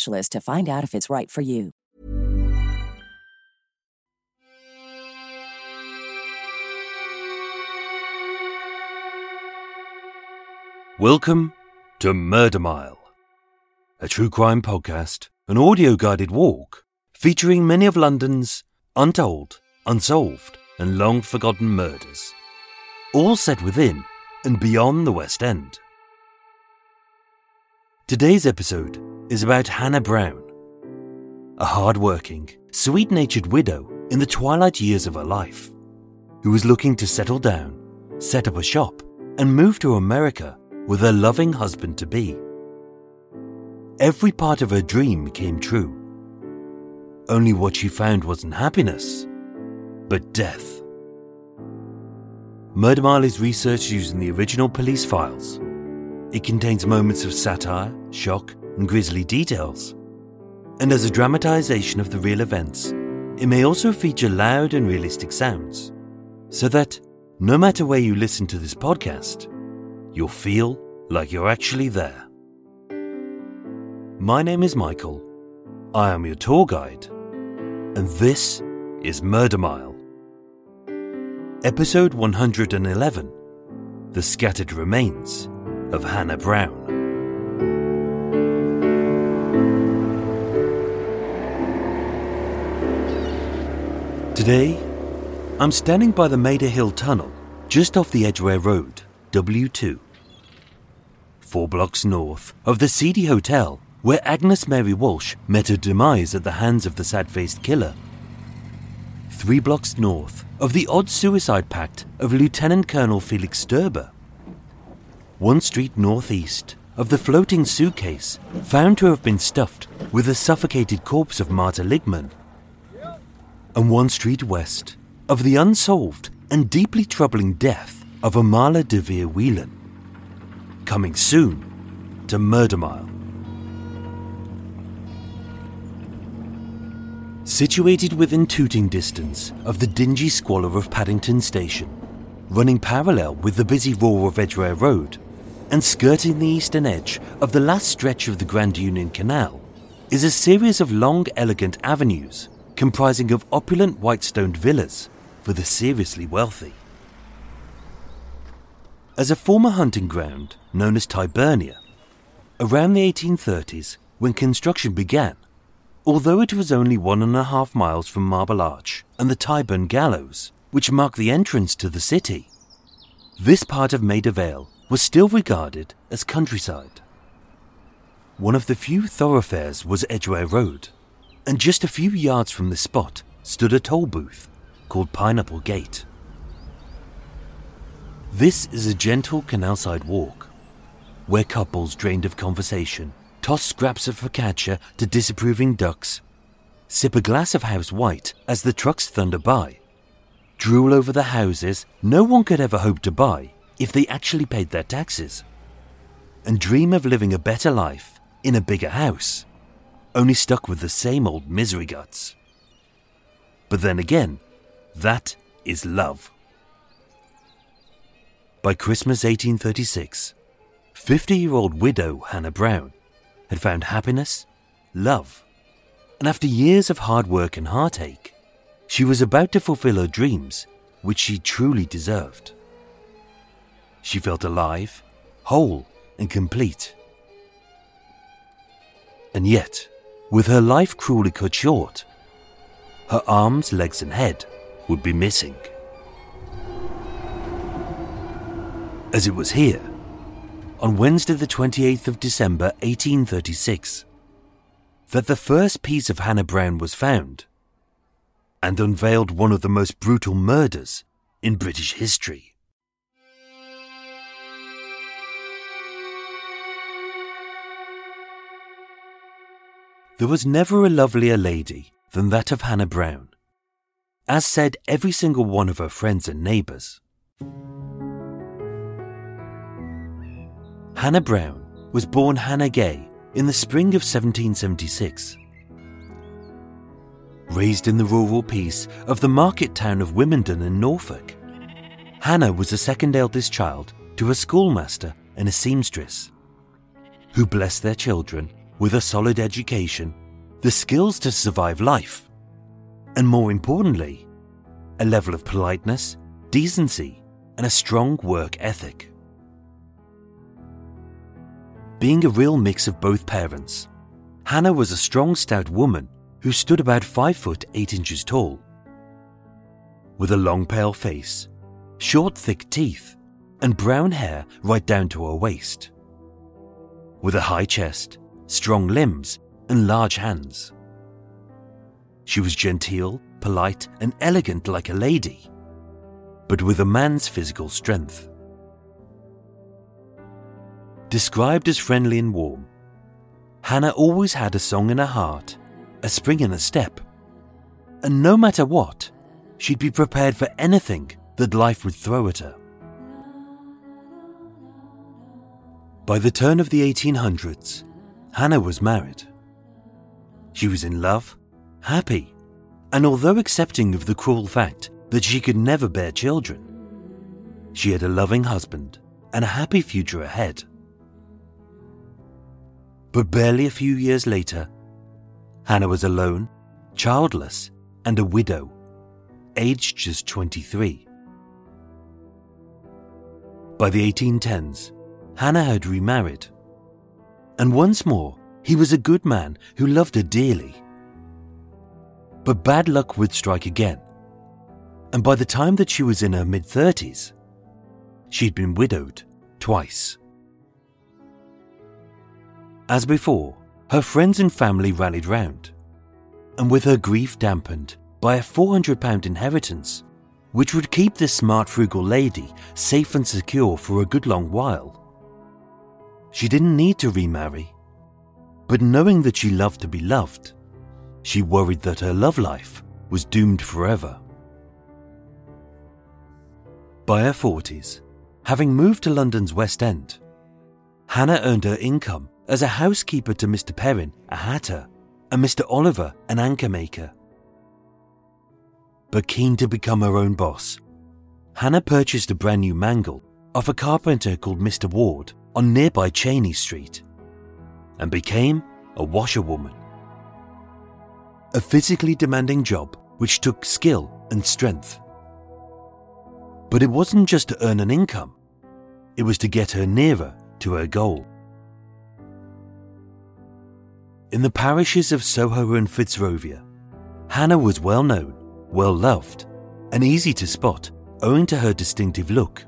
to find out if it's right for you. Welcome to Murder Mile, a true crime podcast, an audio guided walk featuring many of London's untold, unsolved, and long forgotten murders, all set within and beyond the West End. Today's episode is about Hannah Brown, a hard working, sweet natured widow in the twilight years of her life, who was looking to settle down, set up a shop, and move to America with her loving husband to be. Every part of her dream came true. Only what she found wasn't happiness, but death. Murder Mile is researched using the original police files. It contains moments of satire, shock, and grisly details. And as a dramatization of the real events, it may also feature loud and realistic sounds, so that no matter where you listen to this podcast, you'll feel like you're actually there. My name is Michael. I am your tour guide, and this is Murder Mile. Episode 111 The Scattered Remains of Hannah Brown. Today, I'm standing by the Maida Hill Tunnel, just off the Edgware Road, W2. Four blocks north of the seedy hotel where Agnes Mary Walsh met her demise at the hands of the sad faced killer. Three blocks north of the odd suicide pact of Lieutenant Colonel Felix Sturber. One street northeast of the floating suitcase found to have been stuffed with the suffocated corpse of Marta Ligman and one street west of the unsolved and deeply troubling death of Amala Devere Whelan. Coming soon to Murder Mile. Situated within tooting distance of the dingy squalor of Paddington Station, running parallel with the busy roar of Edgware Road, and skirting the eastern edge of the last stretch of the Grand Union Canal, is a series of long, elegant avenues comprising of opulent white-stoned villas for the seriously wealthy. As a former hunting ground known as Tyburnia, around the 1830s, when construction began, although it was only one and a half miles from Marble Arch and the Tyburn Gallows, which mark the entrance to the city, this part of Maida Vale was still regarded as countryside. One of the few thoroughfares was Edgware Road, and just a few yards from the spot stood a toll booth called Pineapple Gate. This is a gentle canalside walk, where couples drained of conversation toss scraps of focaccia to disapproving ducks, sip a glass of house white as the trucks thunder by, drool over the houses no one could ever hope to buy if they actually paid their taxes, and dream of living a better life in a bigger house only stuck with the same old misery guts. But then again, that is love. By Christmas 1836, 50 year old widow Hannah Brown had found happiness, love, and after years of hard work and heartache, she was about to fulfill her dreams, which she truly deserved. She felt alive, whole, and complete. And yet, with her life cruelly cut short, her arms, legs, and head would be missing. As it was here, on Wednesday, the 28th of December 1836, that the first piece of Hannah Brown was found and unveiled one of the most brutal murders in British history. There was never a lovelier lady than that of Hannah Brown, as said every single one of her friends and neighbours. Hannah Brown was born Hannah Gay in the spring of 1776. Raised in the rural peace of the market town of Wymondham in Norfolk, Hannah was the second eldest child to a schoolmaster and a seamstress, who blessed their children with a solid education, the skills to survive life, and more importantly, a level of politeness, decency, and a strong work ethic. Being a real mix of both parents, Hannah was a strong, stout woman who stood about 5 foot 8 inches tall. With a long, pale face, short, thick teeth, and brown hair right down to her waist. With a high chest, strong limbs, and large hands. She was genteel, polite, and elegant like a lady, but with a man's physical strength. Described as friendly and warm, Hannah always had a song in her heart, a spring in her step, and no matter what, she'd be prepared for anything that life would throw at her. By the turn of the 1800s, Hannah was married. She was in love, happy, and although accepting of the cruel fact that she could never bear children, she had a loving husband and a happy future ahead. But barely a few years later, Hannah was alone, childless, and a widow, aged just 23. By the 1810s, Hannah had remarried and once more, he was a good man who loved her dearly. But bad luck would strike again, and by the time that she was in her mid 30s, she'd been widowed twice. As before, her friends and family rallied round, and with her grief dampened by a £400 inheritance, which would keep this smart, frugal lady safe and secure for a good long while, she didn't need to remarry. But knowing that she loved to be loved, she worried that her love life was doomed forever. By her 40s, having moved to London's West End, Hannah earned her income as a housekeeper to Mr. Perrin, a hatter, and Mr. Oliver, an anchor maker. But keen to become her own boss, Hannah purchased a brand new mangle off a carpenter called Mr. Ward on nearby Cheney Street and became a washerwoman. A physically demanding job which took skill and strength. But it wasn't just to earn an income, it was to get her nearer to her goal. In the parishes of Soho and Fitzrovia, Hannah was well known, well loved, and easy to spot owing to her distinctive look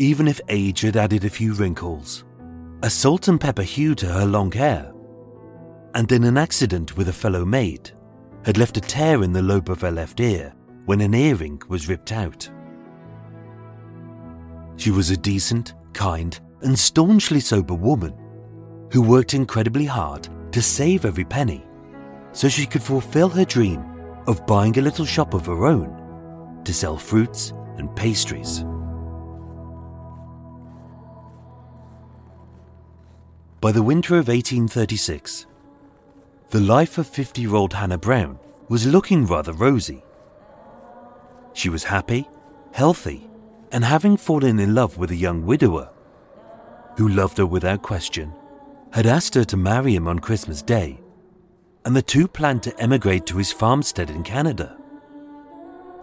even if age had added a few wrinkles, a salt and pepper hue to her long hair, and in an accident with a fellow maid, had left a tear in the lobe of her left ear when an earring was ripped out. She was a decent, kind, and staunchly sober woman who worked incredibly hard to save every penny so she could fulfill her dream of buying a little shop of her own to sell fruits and pastries. By the winter of 1836, the life of 50 year old Hannah Brown was looking rather rosy. She was happy, healthy, and having fallen in love with a young widower who loved her without question, had asked her to marry him on Christmas Day, and the two planned to emigrate to his farmstead in Canada.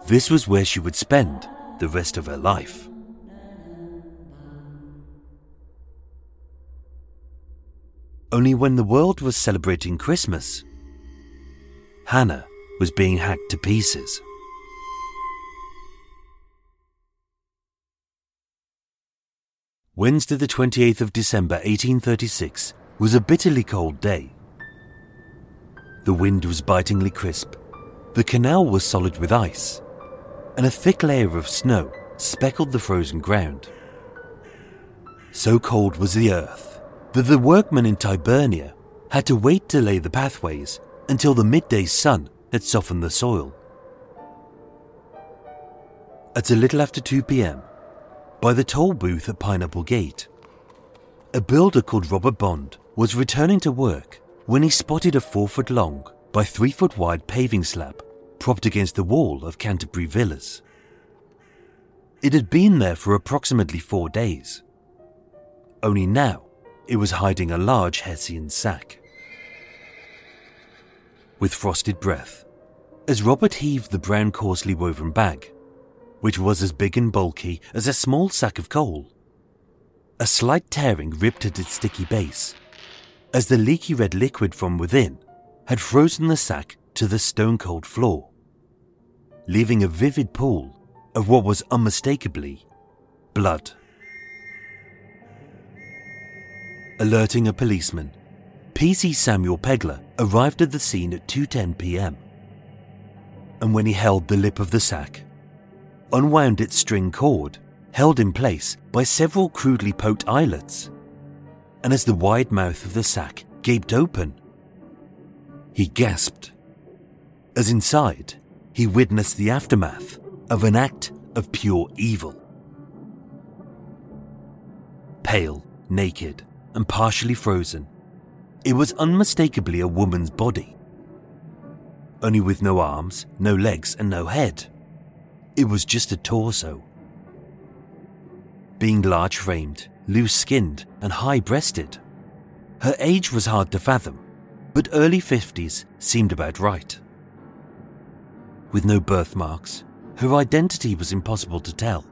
This was where she would spend the rest of her life. Only when the world was celebrating Christmas, Hannah was being hacked to pieces. Wednesday, the 28th of December 1836, was a bitterly cold day. The wind was bitingly crisp, the canal was solid with ice, and a thick layer of snow speckled the frozen ground. So cold was the earth that the workmen in Tyburnia had to wait to lay the pathways until the midday sun had softened the soil. At a little after 2 pm, by the toll booth at Pineapple Gate, a builder called Robert Bond was returning to work when he spotted a four foot long by three foot wide paving slab propped against the wall of Canterbury Villas. It had been there for approximately four days. Only now it was hiding a large Hessian sack. With frosted breath, as Robert heaved the brown coarsely woven bag, which was as big and bulky as a small sack of coal, a slight tearing ripped at its sticky base, as the leaky red liquid from within had frozen the sack to the stone cold floor, leaving a vivid pool of what was unmistakably blood. Alerting a policeman, PC Samuel Pegler arrived at the scene at 2:10 p.m. And when he held the lip of the sack, unwound its string cord, held in place by several crudely poked eyelets, and as the wide mouth of the sack gaped open, he gasped. As inside, he witnessed the aftermath of an act of pure evil. Pale, naked, and partially frozen, it was unmistakably a woman's body. Only with no arms, no legs, and no head. It was just a torso. Being large framed, loose skinned, and high breasted, her age was hard to fathom, but early 50s seemed about right. With no birthmarks, her identity was impossible to tell.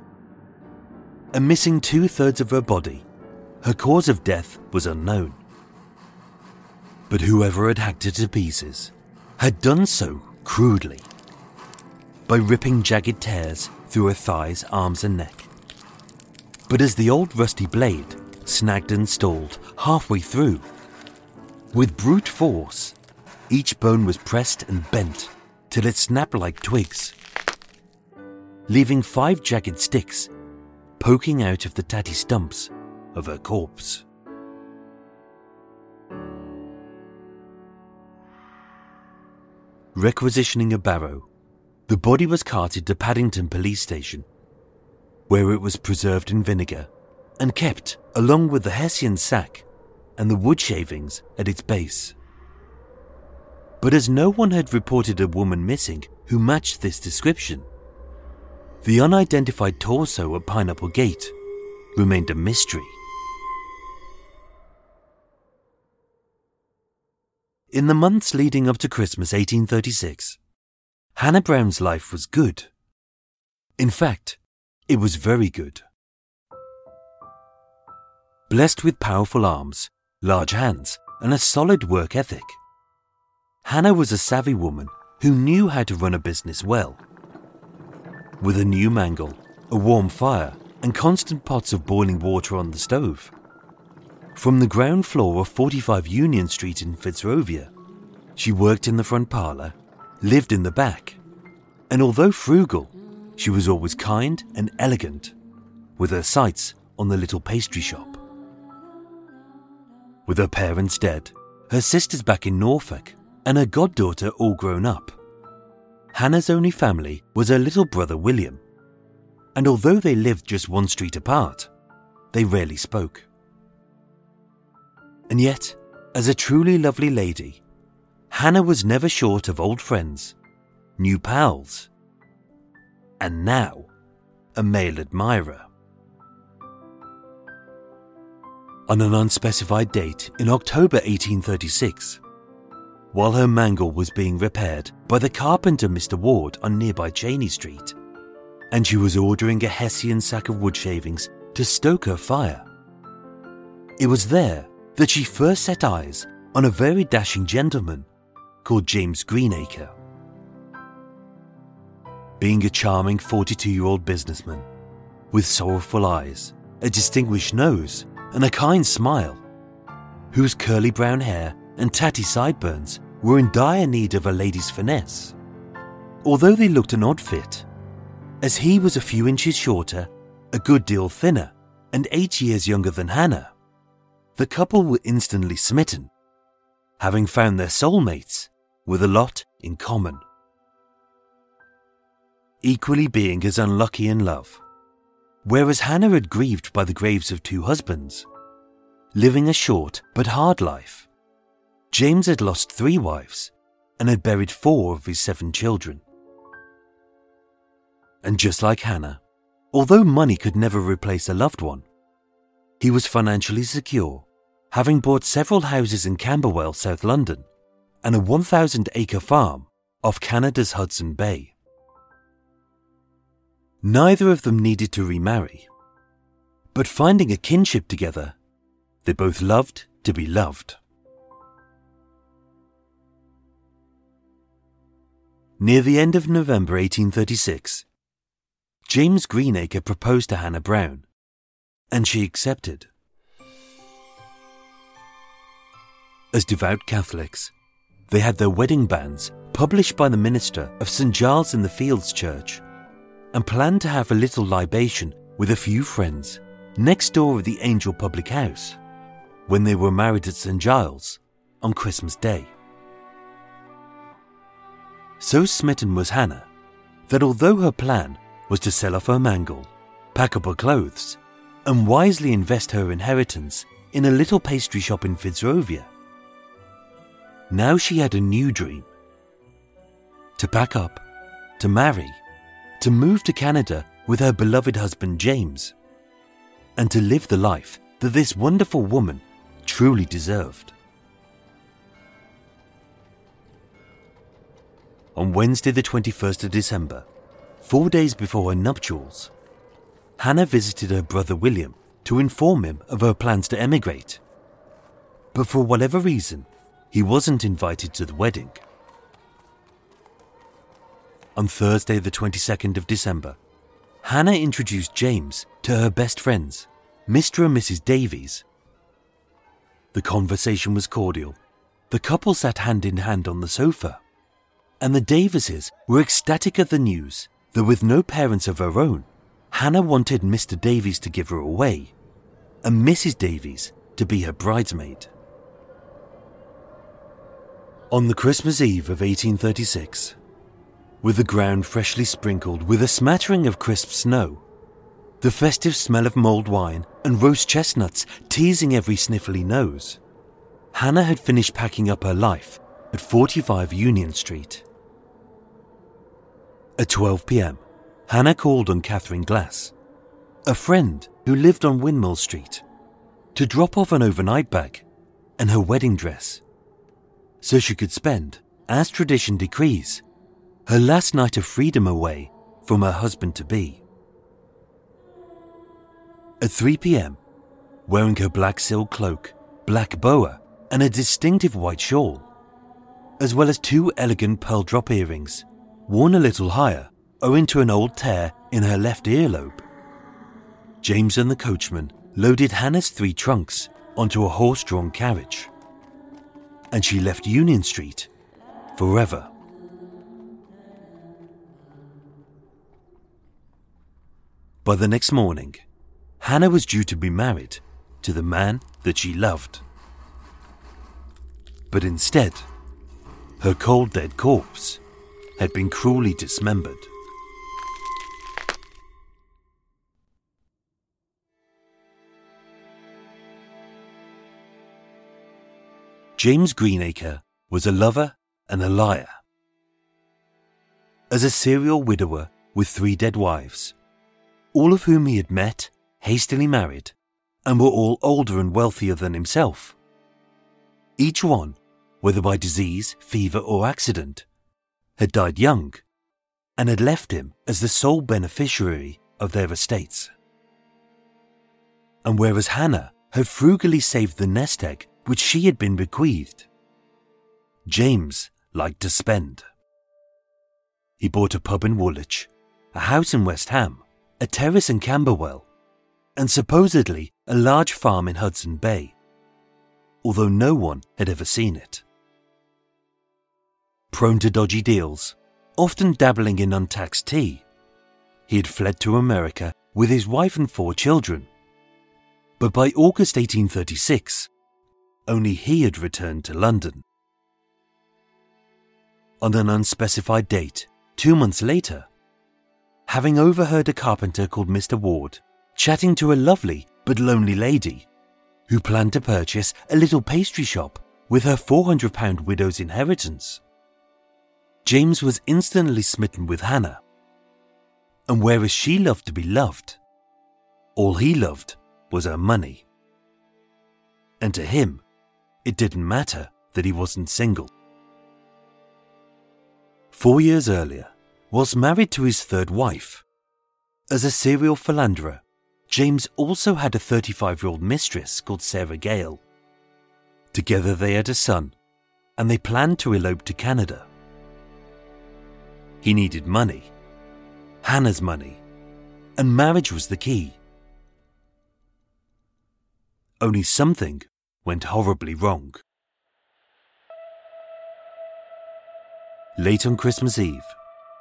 And missing two thirds of her body, her cause of death was unknown. But whoever had hacked her to pieces had done so crudely by ripping jagged tears through her thighs, arms, and neck. But as the old rusty blade snagged and stalled halfway through, with brute force, each bone was pressed and bent till it snapped like twigs, leaving five jagged sticks poking out of the tatty stumps of her corpse. Requisitioning a barrow, the body was carted to Paddington Police Station, where it was preserved in vinegar and kept along with the Hessian sack and the wood shavings at its base. But as no one had reported a woman missing who matched this description, the unidentified torso at Pineapple Gate remained a mystery. In the months leading up to Christmas 1836, Hannah Brown's life was good. In fact, it was very good. Blessed with powerful arms, large hands, and a solid work ethic, Hannah was a savvy woman who knew how to run a business well. With a new mangle, a warm fire, and constant pots of boiling water on the stove. From the ground floor of 45 Union Street in Fitzrovia, she worked in the front parlour, lived in the back, and although frugal, she was always kind and elegant, with her sights on the little pastry shop. With her parents dead, her sisters back in Norfolk, and her goddaughter all grown up, Hannah's only family was her little brother William. And although they lived just one street apart, they rarely spoke. And yet, as a truly lovely lady, Hannah was never short of old friends, new pals, and now a male admirer. On an unspecified date in October 1836, while her mangle was being repaired by the carpenter Mr. Ward on nearby Cheney Street, and she was ordering a Hessian sack of wood shavings to stoke her fire. It was there that she first set eyes on a very dashing gentleman called James Greenacre. Being a charming 42 year old businessman with sorrowful eyes, a distinguished nose, and a kind smile, whose curly brown hair and tatty sideburns were in dire need of a lady's finesse. Although they looked an odd fit, as he was a few inches shorter, a good deal thinner, and eight years younger than Hannah, the couple were instantly smitten, having found their soulmates with a lot in common. Equally being as unlucky in love, whereas Hannah had grieved by the graves of two husbands, living a short but hard life. James had lost three wives and had buried four of his seven children. And just like Hannah, although money could never replace a loved one, he was financially secure, having bought several houses in Camberwell, South London, and a 1,000 acre farm off Canada's Hudson Bay. Neither of them needed to remarry, but finding a kinship together, they both loved to be loved. Near the end of November 1836, James Greenacre proposed to Hannah Brown, and she accepted. As devout Catholics, they had their wedding banns published by the minister of St. Giles in the Fields Church and planned to have a little libation with a few friends next door of the Angel Public House when they were married at St. Giles on Christmas Day. So smitten was Hannah that although her plan was to sell off her mangle, pack up her clothes, and wisely invest her inheritance in a little pastry shop in Fitzrovia, now she had a new dream to pack up, to marry, to move to Canada with her beloved husband James, and to live the life that this wonderful woman truly deserved. On Wednesday, the 21st of December, four days before her nuptials, Hannah visited her brother William to inform him of her plans to emigrate. But for whatever reason, he wasn't invited to the wedding. On Thursday, the 22nd of December, Hannah introduced James to her best friends, Mr. and Mrs. Davies. The conversation was cordial. The couple sat hand in hand on the sofa and the Davises were ecstatic at the news that with no parents of her own, Hannah wanted Mr. Davies to give her away and Mrs. Davies to be her bridesmaid. On the Christmas Eve of 1836, with the ground freshly sprinkled with a smattering of crisp snow, the festive smell of mulled wine and roast chestnuts teasing every sniffly nose, Hannah had finished packing up her life at 45 Union Street. At 12 pm, Hannah called on Catherine Glass, a friend who lived on Windmill Street, to drop off an overnight bag and her wedding dress so she could spend, as tradition decrees, her last night of freedom away from her husband to be. At 3 pm, wearing her black silk cloak, black boa, and a distinctive white shawl, as well as two elegant pearl drop earrings worn a little higher owing to an old tear in her left earlobe. James and the coachman loaded Hannah's three trunks onto a horse drawn carriage, and she left Union Street forever. By the next morning, Hannah was due to be married to the man that she loved. But instead, her cold dead corpse had been cruelly dismembered. James Greenacre was a lover and a liar. As a serial widower with three dead wives, all of whom he had met, hastily married, and were all older and wealthier than himself. Each one, whether by disease, fever, or accident, had died young and had left him as the sole beneficiary of their estates. And whereas Hannah had frugally saved the nest egg which she had been bequeathed, James liked to spend. He bought a pub in Woolwich, a house in West Ham, a terrace in Camberwell, and supposedly a large farm in Hudson Bay, although no one had ever seen it. Prone to dodgy deals, often dabbling in untaxed tea, he had fled to America with his wife and four children. But by August 1836, only he had returned to London. On an unspecified date, two months later, having overheard a carpenter called Mr. Ward chatting to a lovely but lonely lady who planned to purchase a little pastry shop with her £400 widow's inheritance. James was instantly smitten with Hannah. And whereas she loved to be loved, all he loved was her money. And to him, it didn't matter that he wasn't single. Four years earlier, whilst married to his third wife, as a serial philanderer, James also had a 35 year old mistress called Sarah Gale. Together they had a son, and they planned to elope to Canada. He needed money, Hannah's money, and marriage was the key. Only something went horribly wrong. Late on Christmas Eve,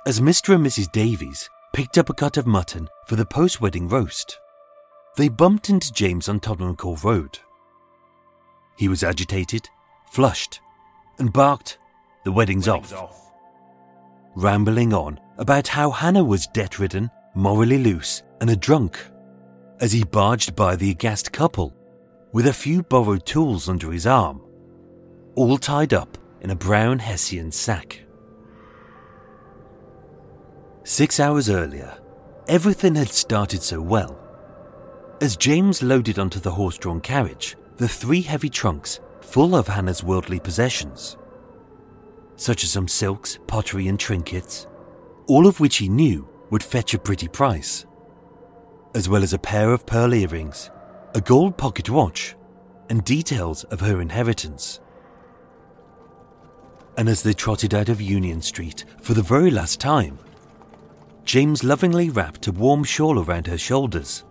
as Mr. and Mrs. Davies picked up a cut of mutton for the post wedding roast, they bumped into James on Tottenham Court Road. He was agitated, flushed, and barked, The wedding's, wedding's off. off. Rambling on about how Hannah was debt ridden, morally loose, and a drunk, as he barged by the aghast couple with a few borrowed tools under his arm, all tied up in a brown Hessian sack. Six hours earlier, everything had started so well. As James loaded onto the horse drawn carriage the three heavy trunks full of Hannah's worldly possessions, such as some silks, pottery, and trinkets, all of which he knew would fetch a pretty price, as well as a pair of pearl earrings, a gold pocket watch, and details of her inheritance. And as they trotted out of Union Street for the very last time, James lovingly wrapped a warm shawl around her shoulders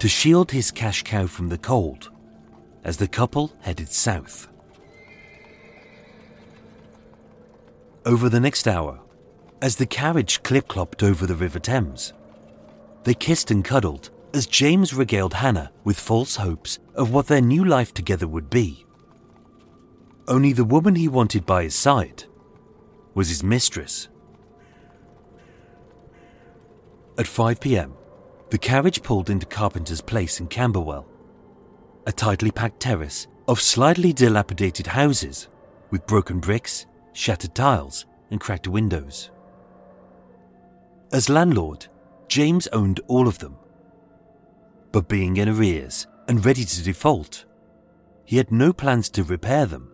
to shield his cash cow from the cold as the couple headed south. Over the next hour, as the carriage clip clopped over the River Thames, they kissed and cuddled as James regaled Hannah with false hopes of what their new life together would be. Only the woman he wanted by his side was his mistress. At 5 pm, the carriage pulled into Carpenter's Place in Camberwell, a tightly packed terrace of slightly dilapidated houses with broken bricks, shattered tiles, and cracked windows. As landlord, James owned all of them. But being in arrears and ready to default, he had no plans to repair them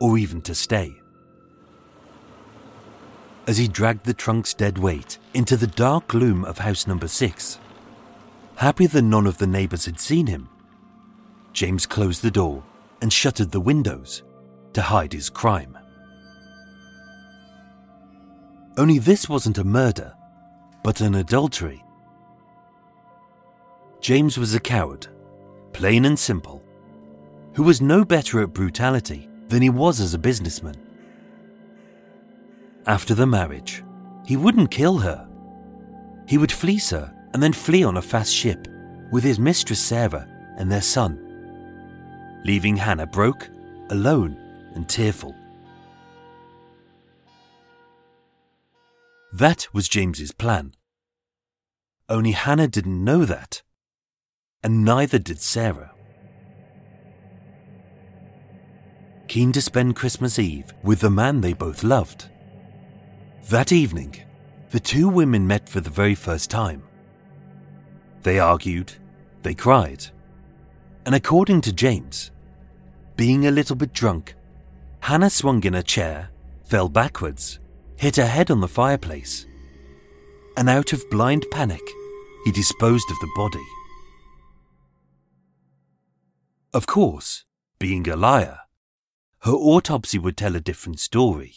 or even to stay as he dragged the trunk's dead weight into the dark gloom of house number six. Happy that none of the neighbors had seen him, James closed the door and shuttered the windows to hide his crime. Only this wasn't a murder, but an adultery. James was a coward, plain and simple, who was no better at brutality than he was as a businessman. After the marriage, he wouldn't kill her. He would fleece her and then flee on a fast ship with his mistress Sarah and their son, leaving Hannah broke, alone, and tearful. That was James's plan. Only Hannah didn't know that, and neither did Sarah. keen to spend Christmas Eve with the man they both loved. That evening, the two women met for the very first time. They argued, they cried, and according to James, being a little bit drunk, Hannah swung in a chair, fell backwards, hit her head on the fireplace, and out of blind panic, he disposed of the body. Of course, being a liar, her autopsy would tell a different story.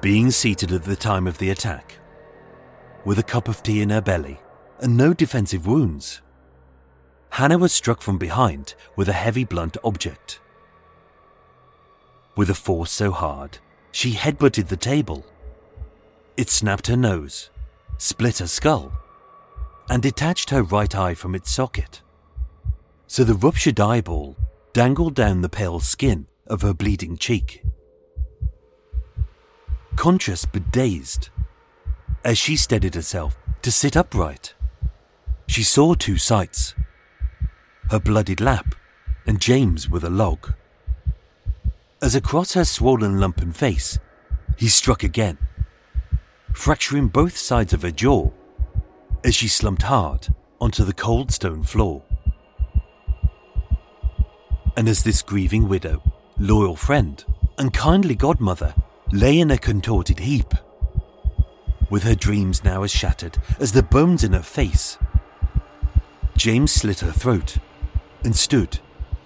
Being seated at the time of the attack, with a cup of tea in her belly and no defensive wounds, Hannah was struck from behind with a heavy blunt object. With a force so hard, she headbutted the table. It snapped her nose, split her skull, and detached her right eye from its socket. So the ruptured eyeball dangled down the pale skin of her bleeding cheek. Conscious but dazed, as she steadied herself to sit upright, she saw two sights her bloodied lap and James with a log. As across her swollen lump and face, he struck again, fracturing both sides of her jaw as she slumped hard onto the cold stone floor. And as this grieving widow, loyal friend, and kindly godmother lay in a contorted heap, with her dreams now as shattered as the bones in her face, James slit her throat and stood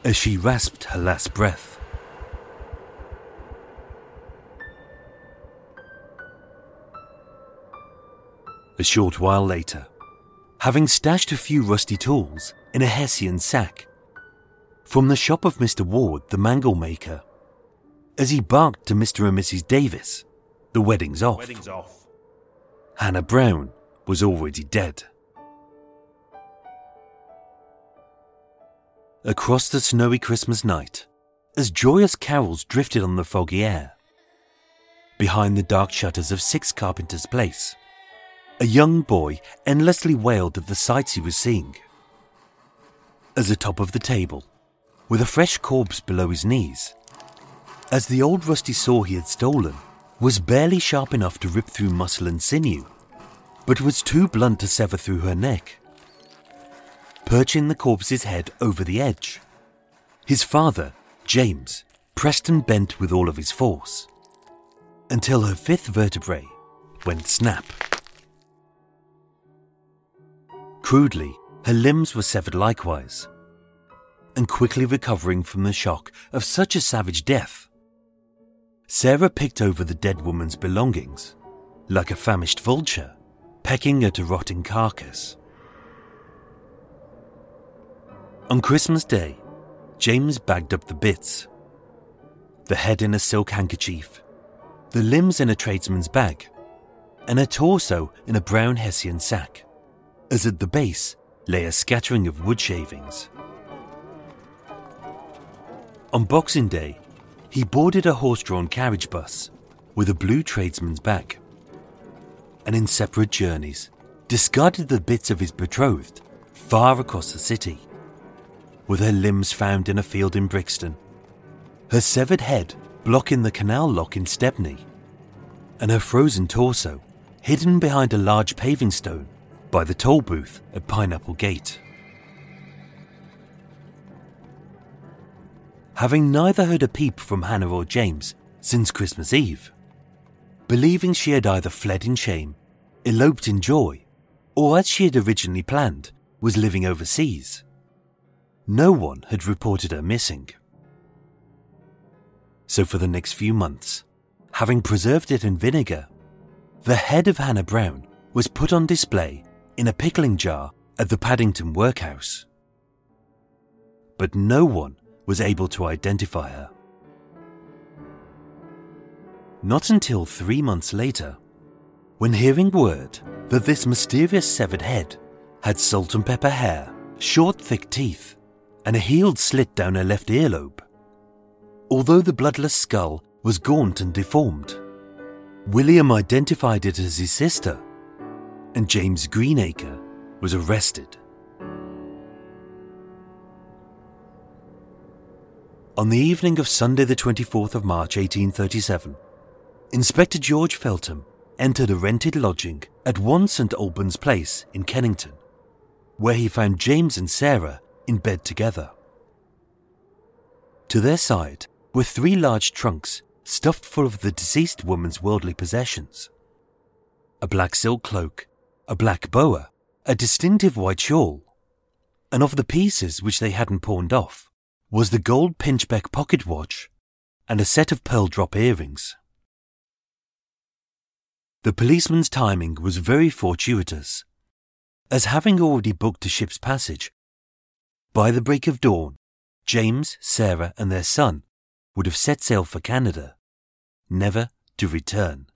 as she rasped her last breath. A short while later, having stashed a few rusty tools in a Hessian sack from the shop of Mr. Ward, the mangle maker, as he barked to Mr. and Mrs. Davies, the wedding's off. Wedding's off. Hannah Brown was already dead. Across the snowy Christmas night, as joyous carols drifted on the foggy air, behind the dark shutters of Six Carpenter's Place, a young boy endlessly wailed at the sights he was seeing. As atop of the table, with a fresh corpse below his knees, as the old rusty saw he had stolen was barely sharp enough to rip through muscle and sinew, but was too blunt to sever through her neck. Perching the corpse's head over the edge, his father, James, pressed and bent with all of his force, until her fifth vertebrae went snap. Crudely, her limbs were severed likewise, and quickly recovering from the shock of such a savage death, Sarah picked over the dead woman's belongings, like a famished vulture, pecking at a rotting carcass. On Christmas Day, James bagged up the bits the head in a silk handkerchief, the limbs in a tradesman's bag, and a torso in a brown Hessian sack as at the base lay a scattering of wood shavings. On Boxing Day, he boarded a horse drawn carriage bus with a blue tradesman's bag, and in separate journeys, discarded the bits of his betrothed far across the city, with her limbs found in a field in Brixton, her severed head blocking the canal lock in Stepney, and her frozen torso hidden behind a large paving stone by the toll booth at Pineapple Gate. Having neither heard a peep from Hannah or James since Christmas Eve, believing she had either fled in shame, eloped in joy, or as she had originally planned, was living overseas, no one had reported her missing. So for the next few months, having preserved it in vinegar, the head of Hannah Brown was put on display in a pickling jar at the Paddington workhouse. But no one was able to identify her. Not until three months later, when hearing word that this mysterious severed head had salt and pepper hair, short, thick teeth, and a healed slit down her left earlobe. Although the bloodless skull was gaunt and deformed, William identified it as his sister and James Greenacre was arrested. On the evening of Sunday, the 24th of March 1837, Inspector George Feltham entered a rented lodging at 1 St Albans Place in Kennington, where he found James and Sarah in bed together. To their side were three large trunks stuffed full of the deceased woman's worldly possessions a black silk cloak, a black boa, a distinctive white shawl, and of the pieces which they hadn't pawned off was the gold pinchbeck pocket watch and a set of pearl drop earrings. The policeman's timing was very fortuitous, as having already booked a ship's passage, by the break of dawn, James, Sarah, and their son would have set sail for Canada, never to return.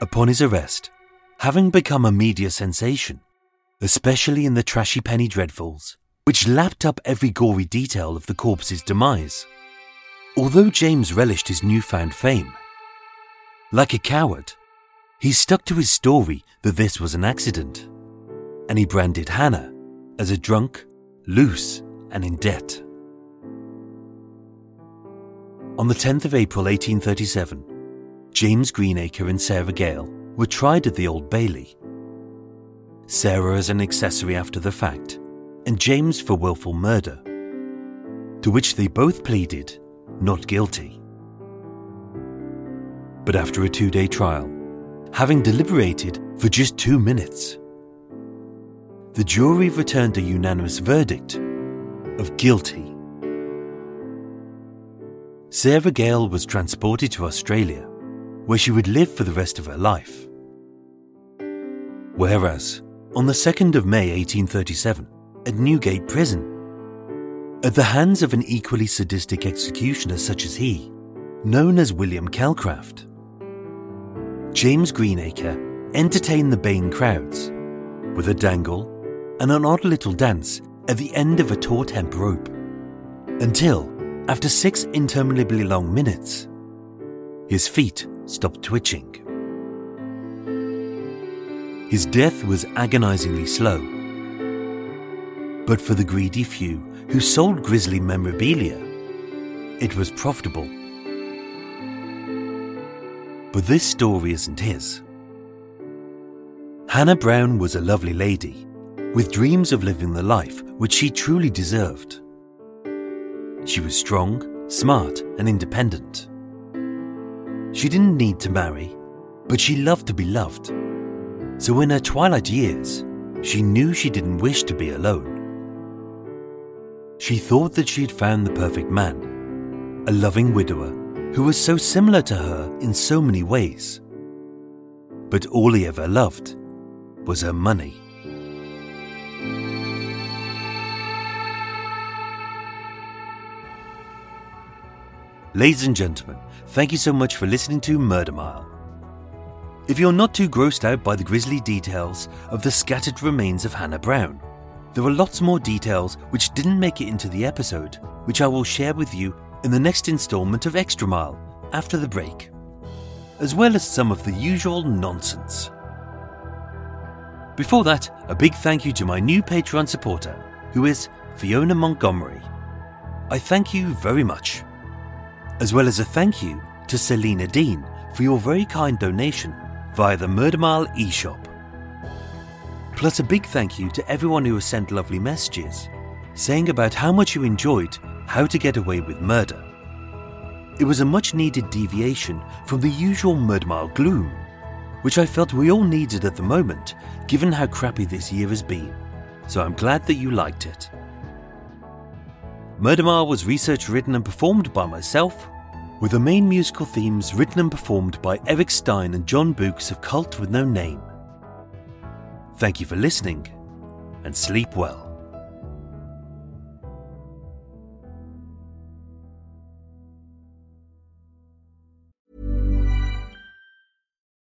Upon his arrest, having become a media sensation, especially in the trashy penny dreadfuls, which lapped up every gory detail of the corpse's demise, although James relished his newfound fame, like a coward, he stuck to his story that this was an accident, and he branded Hannah as a drunk, loose, and in debt. On the 10th of April 1837, James Greenacre and Sarah Gale were tried at the Old Bailey. Sarah as an accessory after the fact, and James for wilful murder, to which they both pleaded not guilty. But after a two day trial, having deliberated for just two minutes, the jury returned a unanimous verdict of guilty. Sarah Gale was transported to Australia, where she would live for the rest of her life. Whereas, on the 2nd of May 1837, at Newgate Prison, at the hands of an equally sadistic executioner such as he, known as William Calcraft, James Greenacre entertained the baying crowds with a dangle and an odd little dance at the end of a taut hemp rope, until, after six interminably long minutes, his feet stopped twitching. His death was agonizingly slow. But for the greedy few who sold grisly memorabilia, it was profitable. But this story isn't his. Hannah Brown was a lovely lady with dreams of living the life which she truly deserved. She was strong, smart, and independent. She didn't need to marry, but she loved to be loved. So in her twilight years, she knew she didn't wish to be alone. She thought that she had found the perfect man, a loving widower who was so similar to her in so many ways. But all he ever loved was her money. Ladies and gentlemen, thank you so much for listening to Murder Mile. If you're not too grossed out by the grisly details of the scattered remains of Hannah Brown, there are lots more details which didn't make it into the episode, which I will share with you in the next installment of Extra Mile after the break, as well as some of the usual nonsense. Before that, a big thank you to my new Patreon supporter, who is Fiona Montgomery. I thank you very much as well as a thank you to Selina Dean for your very kind donation via the Murder Mile eShop. Plus, a big thank you to everyone who has sent lovely messages saying about how much you enjoyed How to Get Away with Murder. It was a much needed deviation from the usual Murder Mile gloom, which I felt we all needed at the moment, given how crappy this year has been. So I'm glad that you liked it. Murder Mile was research written and performed by myself, with the main musical themes written and performed by Erik Stein and Jon Boux of Cult with No Name. Thank you for listening, and sleep well.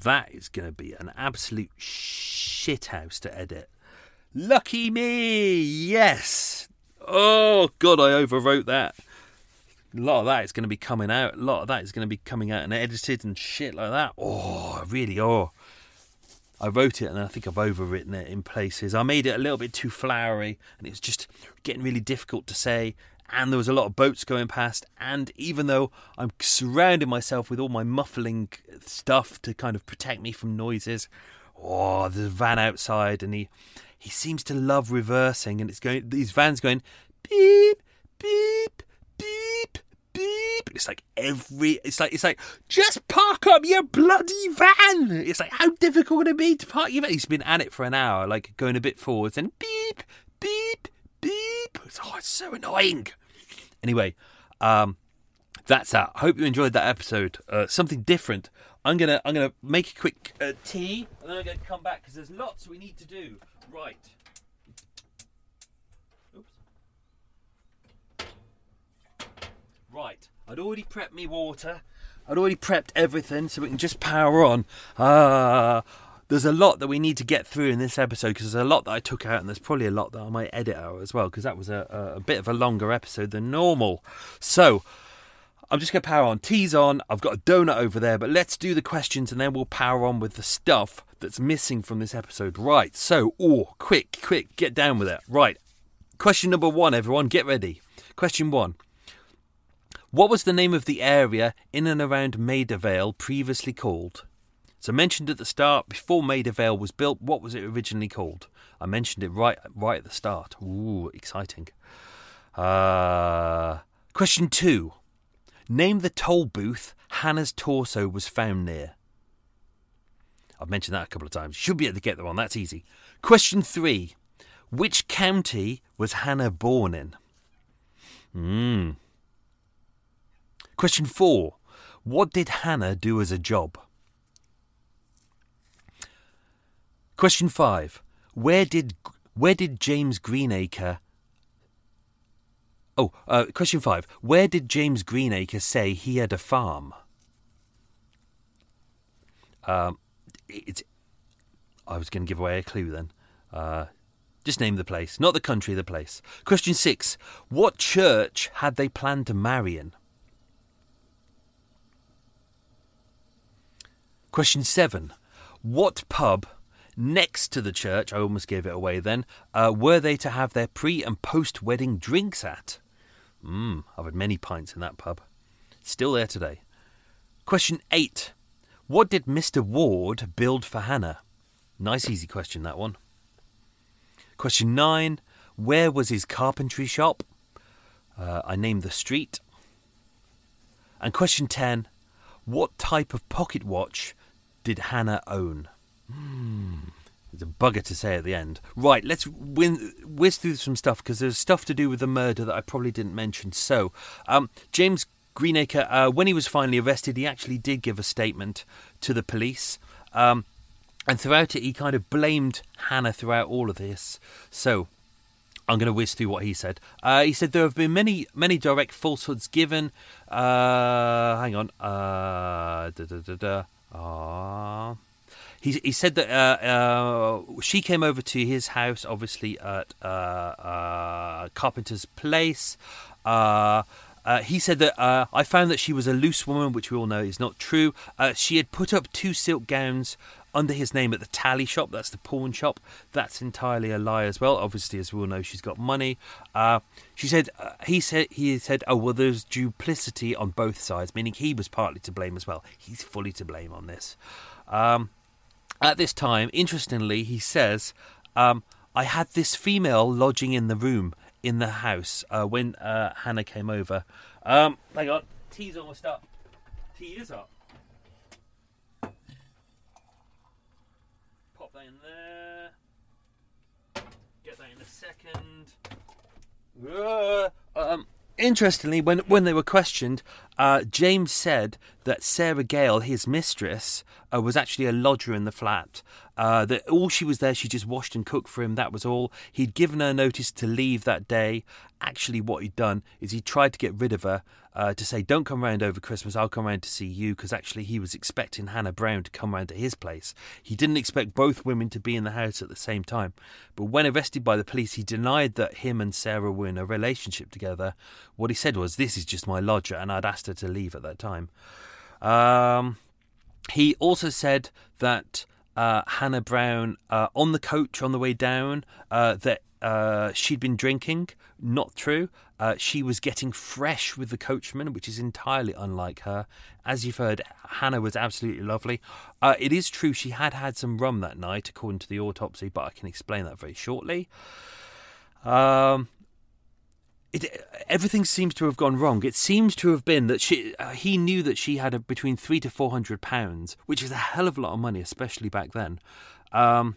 That is going to be an absolute shithouse to edit. Lucky me! Yes! Oh, God, I overwrote that. A lot of that is going to be coming out. A lot of that is going to be coming out and edited and shit like that. Oh, really, oh. I wrote it and I think I've overwritten it in places. I made it a little bit too flowery and it's just getting really difficult to say. And there was a lot of boats going past. And even though I'm surrounding myself with all my muffling stuff to kind of protect me from noises, oh, there's a van outside and he he seems to love reversing and it's going these vans going beep beep beep beep. It's like every. It's like it's like just park up your bloody van. It's like how difficult would it be to park your van? He's been at it for an hour, like going a bit forwards and beep beep beep. Oh, it's so annoying. Anyway, um, that's that. Hope you enjoyed that episode. Uh, something different. I'm gonna I'm gonna make a quick uh, tea, and then I'm gonna come back because there's lots we need to do. Right. Oops. Right. I'd already prepped me water. I'd already prepped everything so we can just power on. Ah, there's a lot that we need to get through in this episode because there's a lot that I took out and there's probably a lot that I might edit out as well because that was a, a bit of a longer episode than normal. So I'm just going to power on. Tease on. I've got a donut over there, but let's do the questions and then we'll power on with the stuff that's missing from this episode. Right. So, oh, quick, quick, get down with it. Right. Question number one, everyone, get ready. Question one. What was the name of the area in and around Maida Vale previously called? So mentioned at the start, before Maida Vale was built, what was it originally called? I mentioned it right right at the start. Ooh, exciting. Uh, question two. Name the toll booth Hannah's torso was found near. I've mentioned that a couple of times. Should be able to get that one. That's easy. Question three. Which county was Hannah born in? Hmm. Question four. What did Hannah do as a job? Question five. Where did where did James Greenacre Oh, uh, question five. Where did James Greenacre say he had a farm? Um, it's. I was going to give away a clue then. Uh, just name the place, not the country, the place. Question six. What church had they planned to marry in? Question seven. What pub next to the church, I almost gave it away then, uh, were they to have their pre and post wedding drinks at? Mmm, I've had many pints in that pub. Still there today. Question 8. What did Mr. Ward build for Hannah? Nice, easy question, that one. Question 9. Where was his carpentry shop? Uh, I named the street. And question 10. What type of pocket watch did Hannah own? Hmm. It's a bugger to say at the end. Right, let's win, whiz through some stuff because there's stuff to do with the murder that I probably didn't mention. So, um, James Greenacre, uh, when he was finally arrested, he actually did give a statement to the police. Um, and throughout it, he kind of blamed Hannah throughout all of this. So, I'm going to whiz through what he said. Uh, he said there have been many, many direct falsehoods given. Uh, hang on. Uh, da, da, da, da. He, he said that uh, uh, she came over to his house, obviously at uh, uh Carpenter's place. Uh, uh, he said that I found that she was a loose woman, which we all know is not true. she had put up two silk gowns under his name at the tally shop. That's the pawn shop. That's entirely a lie as well. Obviously, as we all know, she's got money. Uh, she said uh, he said he said, "Oh well, there's duplicity on both sides," meaning he was partly to blame as well. He's fully to blame on this. Um, at this time, interestingly, he says, um, "I had this female lodging in the room in the house uh, when uh, Hannah came over." Um, hang on, tea's almost up. Tea is up. Pop that in there. Get that in a second. Uh, um, interestingly, when when they were questioned, uh, James said that Sarah Gale, his mistress, uh, was actually a lodger in the flat. Uh, that all she was there, she just washed and cooked for him. That was all. He'd given her notice to leave that day. Actually, what he'd done is he tried to get rid of her uh, to say, "Don't come round over Christmas. I'll come round to see you." Because actually, he was expecting Hannah Brown to come round to his place. He didn't expect both women to be in the house at the same time. But when arrested by the police, he denied that him and Sarah were in a relationship together. What he said was, "This is just my lodger," and I'd asked her to leave at that time. Um, he also said that uh, Hannah Brown uh, on the coach on the way down uh, that uh, she'd been drinking. Not true. Uh, she was getting fresh with the coachman, which is entirely unlike her. As you've heard, Hannah was absolutely lovely. Uh, it is true she had had some rum that night, according to the autopsy, but I can explain that very shortly. Um, it, everything seems to have gone wrong. It seems to have been that she, uh, he knew that she had a, between three to four hundred pounds, which is a hell of a lot of money, especially back then. Um,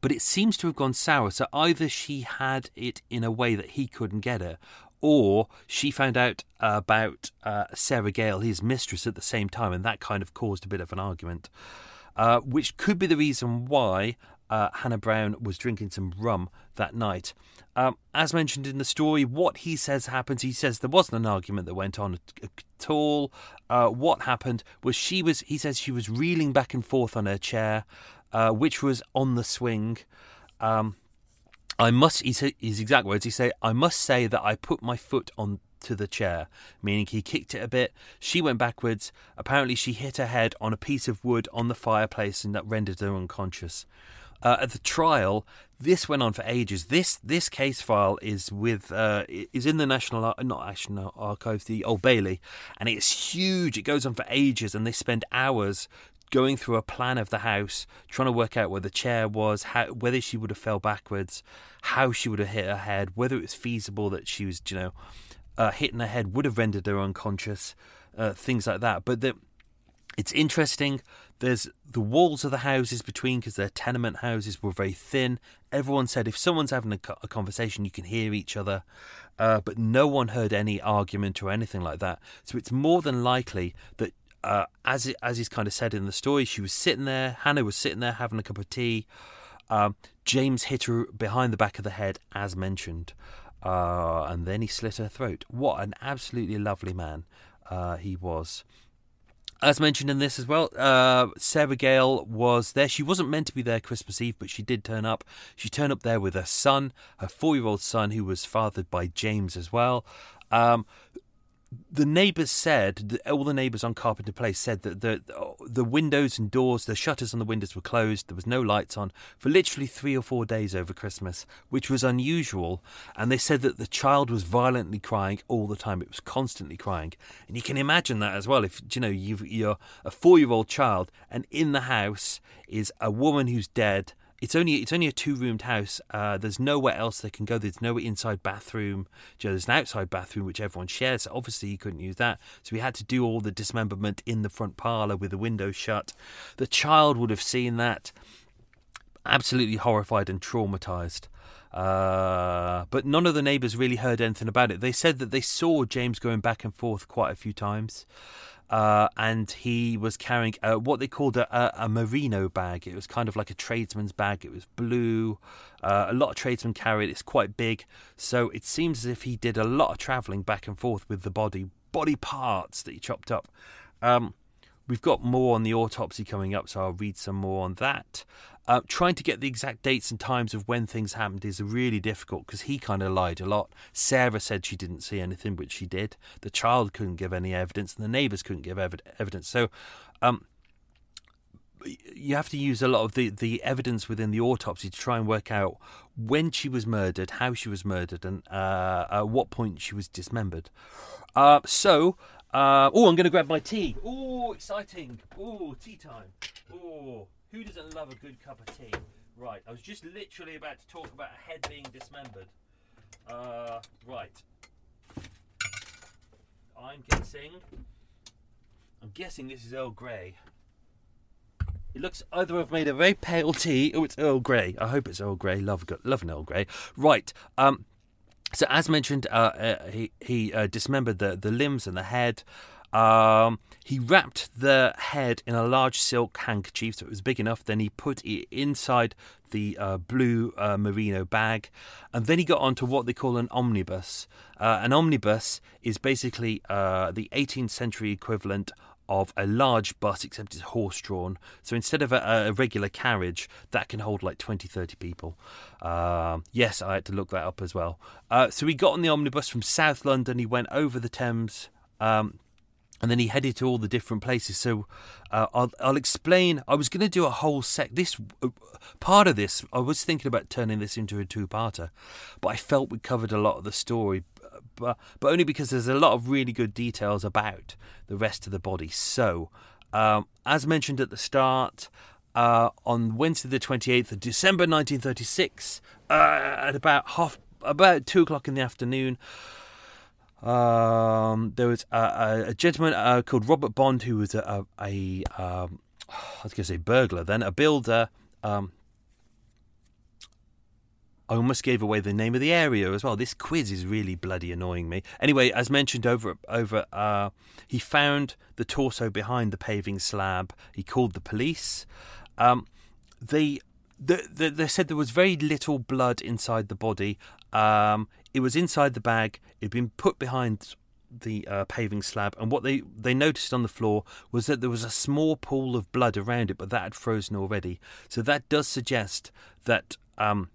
but it seems to have gone sour. So either she had it in a way that he couldn't get it, or she found out about uh, Sarah Gale, his mistress, at the same time, and that kind of caused a bit of an argument, uh, which could be the reason why uh, Hannah Brown was drinking some rum that night. Um, as mentioned in the story, what he says happens. He says there wasn't an argument that went on at, all. Uh, what happened was she was. He says she was reeling back and forth on her chair, uh, which was on the swing. Um, I must. He said his exact words. He said, "I must say that I put my foot on." To the chair, meaning he kicked it a bit. She went backwards. Apparently, she hit her head on a piece of wood on the fireplace, and that rendered her unconscious. Uh, at the trial, this went on for ages. This this case file is with uh, is in the National Ar- not National Archives, the Old Bailey, and it's huge. It goes on for ages, and they spend hours going through a plan of the house, trying to work out where the chair was, how, whether she would have fell backwards, how she would have hit her head, whether it was feasible that she was, you know, uh, hitting her head would have rendered her unconscious, uh, things like that. But the, it's interesting there's the walls of the houses between because they're tenement houses were very thin. Everyone said if someone's having a, a conversation, you can hear each other, uh, but no one heard any argument or anything like that. So it's more than likely that, uh, as it, as he's kind of said in the story, she was sitting there. Hannah was sitting there having a cup of tea. Um, James hit her behind the back of the head, as mentioned, uh, and then he slit her throat. What an absolutely lovely man uh, he was as mentioned in this as well, uh, Sarah Gale was there. She wasn't meant to be there Christmas Eve, but she did turn up. She turned up there with her son, her four year old son, who was fathered by James as well. Um, the neighbours said, all the neighbours on Carpenter Place said that the the windows and doors, the shutters on the windows were closed. There was no lights on for literally three or four days over Christmas, which was unusual. And they said that the child was violently crying all the time. It was constantly crying, and you can imagine that as well. If you know you are a four year old child, and in the house is a woman who's dead it's only it's only a two roomed house. Uh, there's nowhere else they can go. There's no inside bathroom. There's an outside bathroom which everyone shares. So obviously, he couldn't use that. So we had to do all the dismemberment in the front parlour with the window shut. The child would have seen that, absolutely horrified and traumatised. Uh, but none of the neighbours really heard anything about it. They said that they saw James going back and forth quite a few times uh, and he was carrying uh, what they called a, a, a, merino bag. It was kind of like a tradesman's bag. It was blue. Uh, a lot of tradesmen carry it. It's quite big, so it seems as if he did a lot of travelling back and forth with the body body parts that he chopped up. Um, we've got more on the autopsy coming up, so I'll read some more on that. Uh, trying to get the exact dates and times of when things happened is really difficult because he kind of lied a lot. Sarah said she didn't see anything, which she did. The child couldn't give any evidence, and the neighbours couldn't give ev- evidence. So, um, you have to use a lot of the, the evidence within the autopsy to try and work out when she was murdered, how she was murdered, and uh, at what point she was dismembered. Uh, so, uh, oh, I'm going to grab my tea. Oh, exciting. Oh, tea time. Oh. Who doesn't love a good cup of tea? Right, I was just literally about to talk about a head being dismembered. Uh, right. I'm guessing. I'm guessing this is Earl Grey. It looks either I've made a very pale tea. Oh, it's Earl Grey. I hope it's Earl Grey. Love, love an Earl Grey. Right. Um. So as mentioned, uh, uh he he uh, dismembered the the limbs and the head. Um, he wrapped the head in a large silk handkerchief, so it was big enough. Then he put it inside the uh, blue uh, merino bag, and then he got onto what they call an omnibus. Uh, an omnibus is basically the 18th century equivalent of a large bus, except it's horse drawn. So instead of a, a, regular carriage, that can hold like 20, 30 people. Uh, yes, I had to look that up as well. Uh, so he got on the omnibus from South London. He went over the Thames. Um, and then he headed to all the different places. So uh, I'll, I'll explain. I was going to do a whole sec. This uh, part of this, I was thinking about turning this into a two-parter, but I felt we covered a lot of the story, but but only because there's a lot of really good details about the rest of the body. So, um, as mentioned at the start. Uh, on Wednesday, the 28th of December 1936, uh, at about half, about two o'clock in the afternoon, um, there was a, a gentleman uh, called Robert Bond who was a, a, a um, I was going to say burglar, then a builder. Um, I almost gave away the name of the area as well. This quiz is really bloody annoying me. Anyway, as mentioned over over, uh, he found the torso behind the paving slab. He called the police. Um, they, the, the, they said there was very little blood inside the body. Um, it was inside the bag. It'd been put behind the uh, paving slab, and what they, they noticed on the floor was that there was a small pool of blood around it, but that had frozen already. So that does suggest that um,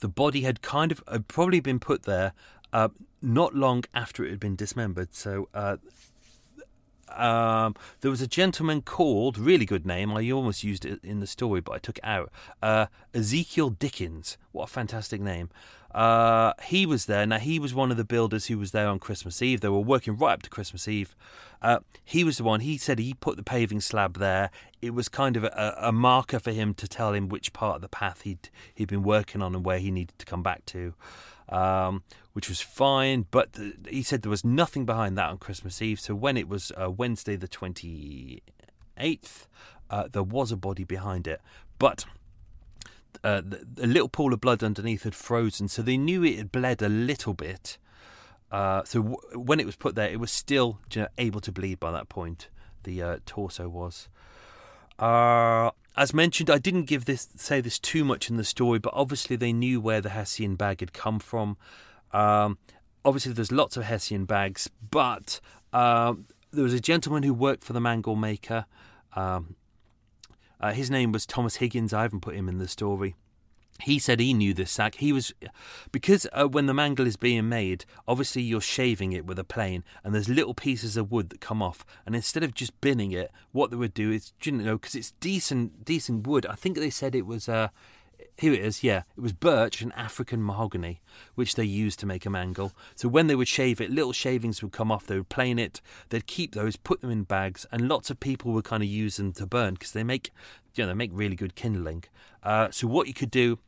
the body had kind of had probably been put there uh, not long after it had been dismembered. So uh, um, there was a gentleman called, really good name, I almost used it in the story, but I took it out, uh, Ezekiel Dickens. What a fantastic name. Uh, he was there. Now, he was one of the builders who was there on Christmas Eve. They were working right up to Christmas Eve. Uh, he was the one, he said he put the paving slab there. It was kind of a, a, marker for him to tell him which part of the path he'd, he'd been working on and where he needed to come back to. Um, which was fine, but the, he said there was nothing behind that on Christmas Eve. So when it was uh, Wednesday the 28th, uh, there was a body behind it. But uh, the, little pool of blood underneath had frozen, so they knew it had bled a little bit. Uh, so w- when it was put there, it was still you know, able to bleed by that point. The uh, torso was. Uh, as mentioned, I didn't give this say this too much in the story, but obviously they knew where the Hessian bag had come from. Um, obviously, there's lots of Hessian bags, but um, there was a gentleman who worked for the mangle maker. Um, uh, his name was Thomas Higgins. I haven't put him in the story. he said he knew this sack. He was because uh, when the mangle is being made, obviously you're shaving it with a plane, and there's little pieces of wood that come off. And instead of just binning it, what they would do is, you know, because it's decent, decent wood. I think they said it was. Uh, here it is, yeah. It was birch and African mahogany, which they used to make a mangle. So when they would shave it, little shavings would come off. They would plane it. They'd keep those, put them in bags, and lots of people would kind of use them to burn because they make, you know, they make really good kindling. Uh, so what you could do,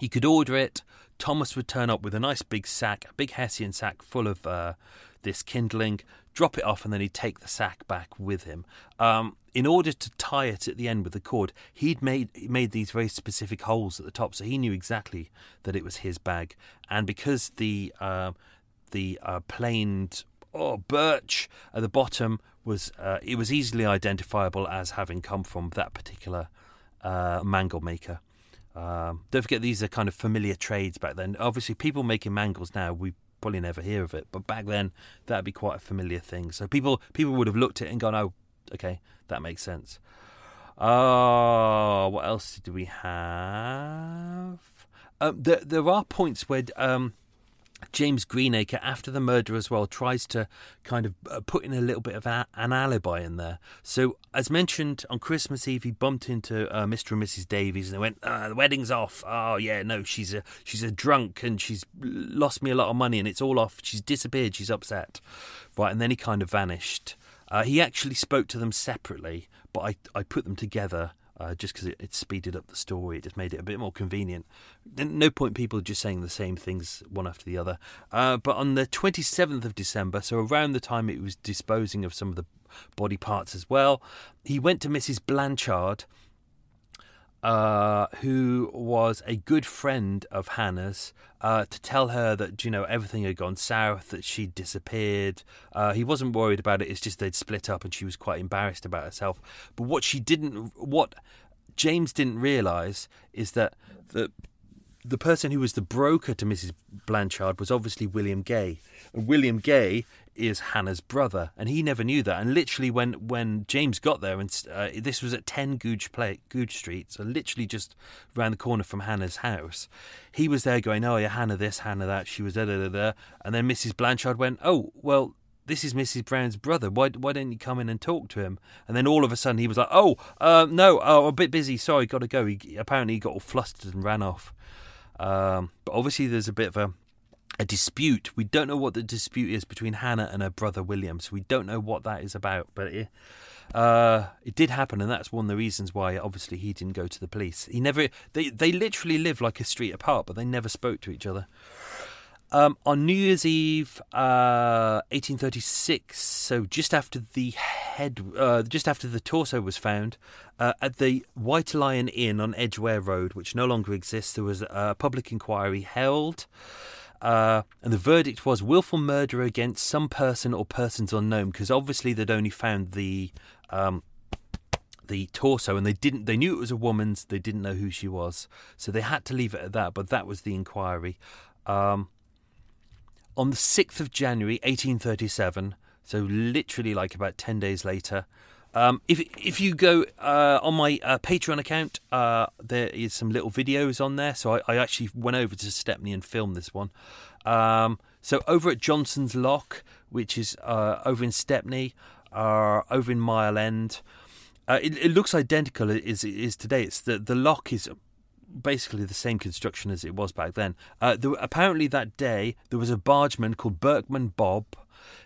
you could order it. Thomas would turn up with a nice big sack, a big Hessian sack full of uh, this kindling, drop it off, and then he'd take the sack back with him. Um, in order to tie it at the end with the cord, he'd made made these very specific holes at the top, so he knew exactly that it was his bag. And because the uh, the uh, planed oh, birch at the bottom was uh, it was easily identifiable as having come from that particular uh, mangle maker. Um, don't forget these are kind of familiar trades back then. Obviously, people making mangles now we probably never hear of it, but back then that'd be quite a familiar thing. So people people would have looked at it and gone, "Oh, okay, that makes sense." Oh, what else do we have? Um, there, there are points where um, James Greenacre, after the murder as well, tries to kind of uh, put in a little bit of a, an alibi in there. So, as mentioned, on Christmas Eve, he bumped into uh, Mr. and Mrs. Davies, and they went, uh, "The wedding's off." Oh yeah, no, she's a she's a drunk, and she's lost me a lot of money, and it's all off. She's disappeared. She's upset, right? And then he kind of vanished. Uh, he actually spoke to them separately, but I I put them together uh, just because it, it, speeded up the story. It just made it a bit more convenient. No point people just saying the same things one after the other. Uh, but on the 27th of December, so around the time it was disposing of some of the body parts as well, he went to Mrs. Blanchard. Uh, who was a good friend of Hannah's, uh, to tell her that you know everything had gone south, that she'd disappeared. Uh, he wasn't worried about it. It's just they'd split up, and she was quite embarrassed about herself. But what she didn't, what James didn't realise, is that the the person who was the broker to Mrs. Blanchard was obviously William Gay, and William Gay is Hannah's brother, and he never knew that. And literally, when when James got there, and uh, this was at ten Goodge Play, Goodge Street, so literally just round the corner from Hannah's house, he was there going, "Oh yeah, Hannah this, Hannah that." She was da da da, and then Mrs. Blanchard went, "Oh well." This is Mrs. Brown's brother. Why, why don't you come in and talk to him? And then all of a sudden he was like, "Oh, uh, no, oh, a bit busy. Sorry, got to go." He apparently he got all flustered and ran off. Um, but obviously, there's a bit of a a dispute. We don't know what the dispute is between Hannah and her brother William, so we don't know what that is about. But it, uh, it did happen, and that's one of the reasons why obviously he didn't go to the police. He never. They they literally live like a street apart, but they never spoke to each other. Um, on New Year's Eve, uh, 1836, so just after the head, uh, just after the torso was found, uh, at the White Lion Inn on Edgware Road, which no longer exists, there was a public inquiry held. Uh, and the verdict was willful murder against some person or persons unknown, because obviously they'd only found the um, the torso, and they didn't. They knew it was a woman's. They didn't know who she was, so they had to leave it at that. But that was the inquiry. Um, on the sixth of January, eighteen thirty-seven, so literally like about ten days later, um, if if you go uh, on my uh, Patreon account, uh, there is some little videos on there. So I, I, actually went over to Stepney and filmed this one. Um, so over at Johnson's Lock, which is uh, over in Stepney, uh, over in Mile End, uh, it, it, looks identical as it is today. It's the the lock is basically the same construction as it was back then. Apparently that day there was a bargeman called Berkman Bob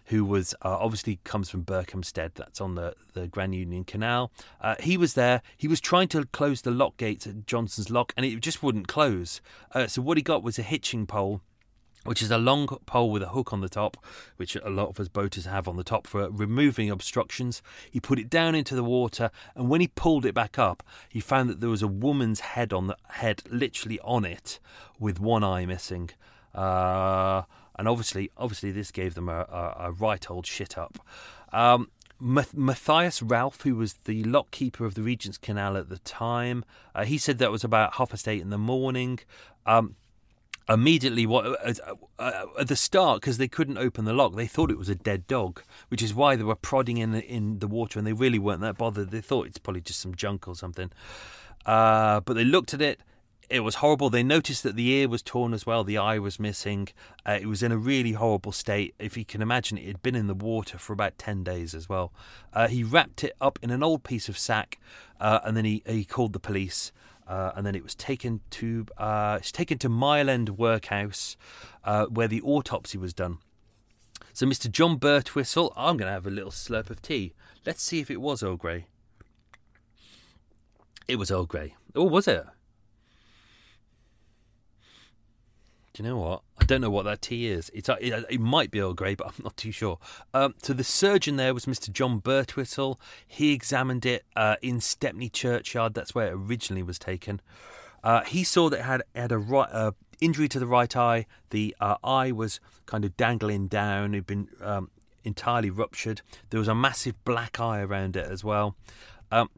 who was uh, obviously comes from Berkhamsted, that's on the, the Grand Union Canal. Uh, he was there. He was trying to close the lock gates at Johnson's Lock, and it just wouldn't close. Uh, so what he got was a hitching pole which is a long pole with a hook on the top, which a lot of us boaters have on the top for removing obstructions. He put it down into the water, and when he pulled it back up, he found that there was a woman's head on the head, literally on it, with one eye missing. Uh, and obviously, obviously, this gave them a, a, a right old shit up. Um, Matthias Ralph, who was the lock keeper of the Regent's Canal at the time, uh, he said that was about half past eight in the morning. Um, immediately, what uh, uh, at the start, because they couldn't open the lock, they thought it was a dead dog, which is why they were prodding in the, in the water, and they really weren't that bothered. They thought it's probably just some junk or something. Uh, but they looked at it it was horrible. They noticed that the ear was torn as well, the eye was missing. Uh, it was in a really horrible state. If you can imagine, it had been in the water for about 10 days as well. Uh, he wrapped it up in an old piece of sack uh, and then he, he called the police. Uh, and then it was taken to uh, it's taken to Mile End Workhouse, uh, where the autopsy was done. So, Mr. John Birtwistle, I'm going to have a little slurp of tea. Let's see if it was Earl Grey. It was Earl Grey. Oh, was it? You know what? I don't know what that tea is. It's it, it might be Earl Grey, but I'm not too sure. Um, so the surgeon there was Mr. John Birtwistle. He examined it uh, in Stepney Churchyard. That's where it originally was taken. Uh, he saw that it had had a right, uh, injury to the right eye. The uh, eye was kind of dangling down. It'd been um, entirely ruptured. There was a massive black eye around it as well. Um,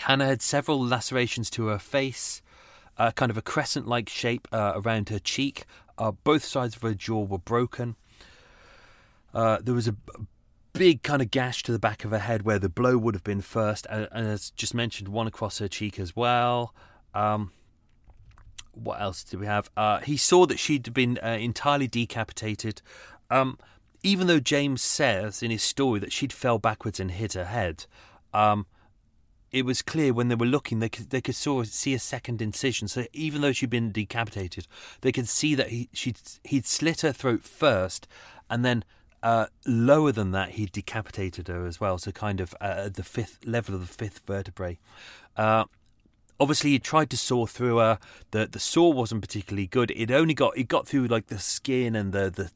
Hannah had several lacerations to her face kind of a crescent like shape uh, around her cheek. Uh, both sides of her jaw were broken. Uh, there was a big kind of gash to the back of her head where the blow would have been first, and, and as just mentioned, one across her cheek as well. Um, what else did we have? Uh, he saw that she'd been uh, entirely decapitated. Um, even though James says in his story that she'd fell backwards and hit her head, um, it was clear when they were looking they could they could saw, see a second incision. So even though she'd been decapitated, they could see that he she'd he'd slit her throat first, and then uh, lower than that he'd decapitated her as well. So kind of uh, the fifth level of the fifth vertebrae. Uh, obviously, he tried to saw through her. the The saw wasn't particularly good. It only got it got through like the skin and the the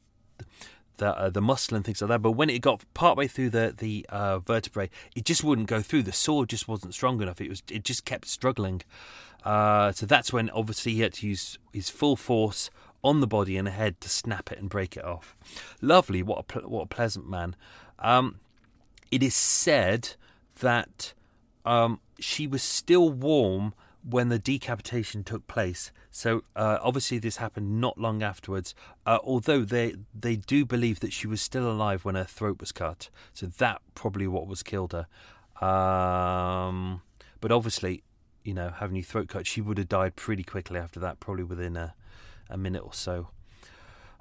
the uh, the muscle and things like that. But when it got partway through the the uh, vertebrae, it just wouldn't go through. The saw just wasn't strong enough. It was it just kept struggling. Uh, so that's when obviously he had to use his full force on the body and the head to snap it and break it off. Lovely, what a what a pleasant man. Um, it is said that um, she was still warm when the decapitation took place. So uh, obviously this happened not long afterwards. Uh, although they they do believe that she was still alive when her throat was cut. So that probably what was killed her. Um, but obviously, you know, having your throat cut, she would have died pretty quickly after that, probably within a, a minute or so.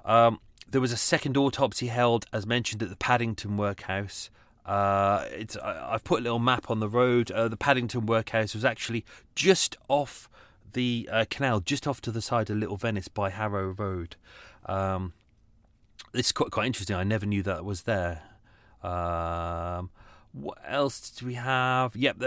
Um, there was a second autopsy held, as mentioned, at the Paddington Workhouse. Uh, it's I, have put a little map on the road. Uh, the Paddington Workhouse was actually just off the uh, canal, just off to the side of Little Venice by Harrow Road. Um, this is quite quite interesting. I never knew that was there. Um, what else do we have? Yep,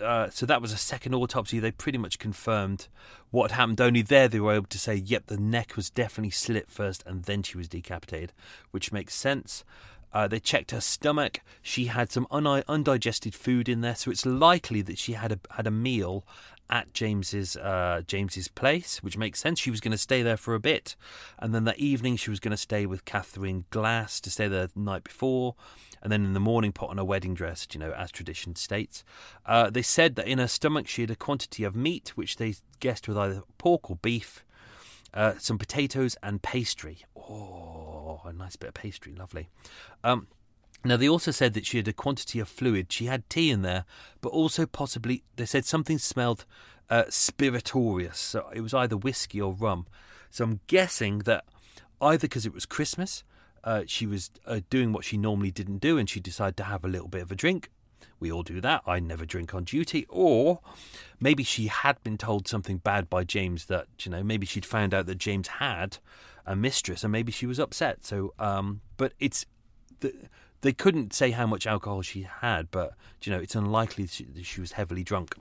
uh, so that was a second autopsy. They pretty much confirmed what happened. Only there they were able to say, yep, the neck was definitely slit first and then she was decapitated, which makes sense. Uh, they checked her stomach. She had some un- undigested food in there, so it's likely that she had a had a meal at James's uh, James's place, which makes sense. She was going to stay there for a bit, and then that evening she was going to stay with Catherine Glass to stay there the night before, and then in the morning put on a wedding dress, you know, as tradition states. Uh, they said that in her stomach she had a quantity of meat, which they guessed was either pork or beef, uh, some potatoes and pastry. Oh, a nice bit of pastry, lovely. Um, now, they also said that she had a quantity of fluid. She had tea in there, but also possibly, they said something smelled uh, spirituous. So it was either whiskey or rum. So I'm guessing that either because it was Christmas, uh, she was uh, doing what she normally didn't do and she decided to have a little bit of a drink. We all do that. I never drink on duty. Or maybe she had been told something bad by James that, you know, maybe she'd found out that James had a mistress and maybe she was upset. So, um, but it's. The, they couldn't say how much alcohol she had, but you know it's unlikely she, she was heavily drunk.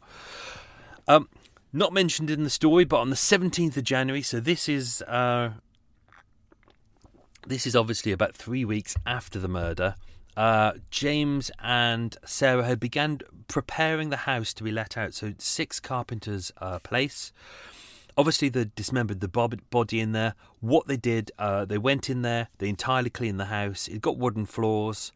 Um, not mentioned in the story, but on the seventeenth of January, so this is uh, this is obviously about three weeks after the murder. Uh, James and Sarah had begun preparing the house to be let out. So six carpenters' uh, place. Obviously, they dismembered the body in there. What they did, uh, they went in there, they entirely cleaned the house. It got wooden floors.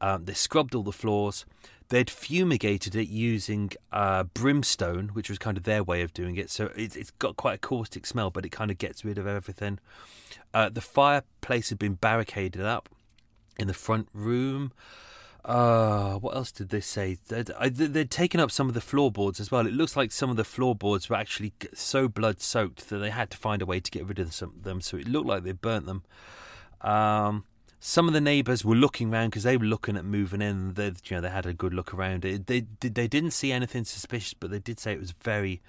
Um, they scrubbed all the floors. They'd fumigated it using uh, brimstone, which was kind of their way of doing it. So it, has got quite a caustic smell, but it kind of gets rid of everything. Uh, the fireplace had been barricaded up in the front room. Uh, what else did they say? They'd, they'd taken up some of the floorboards as well. It looks like some of the floorboards were actually so blood soaked that they had to find a way to get rid of them. So it looked like they burnt them. Um, some of the neighbours were looking around because they were looking at moving in. They, you know, they had a good look around. It, they. They didn't see anything suspicious, but they did say it was very,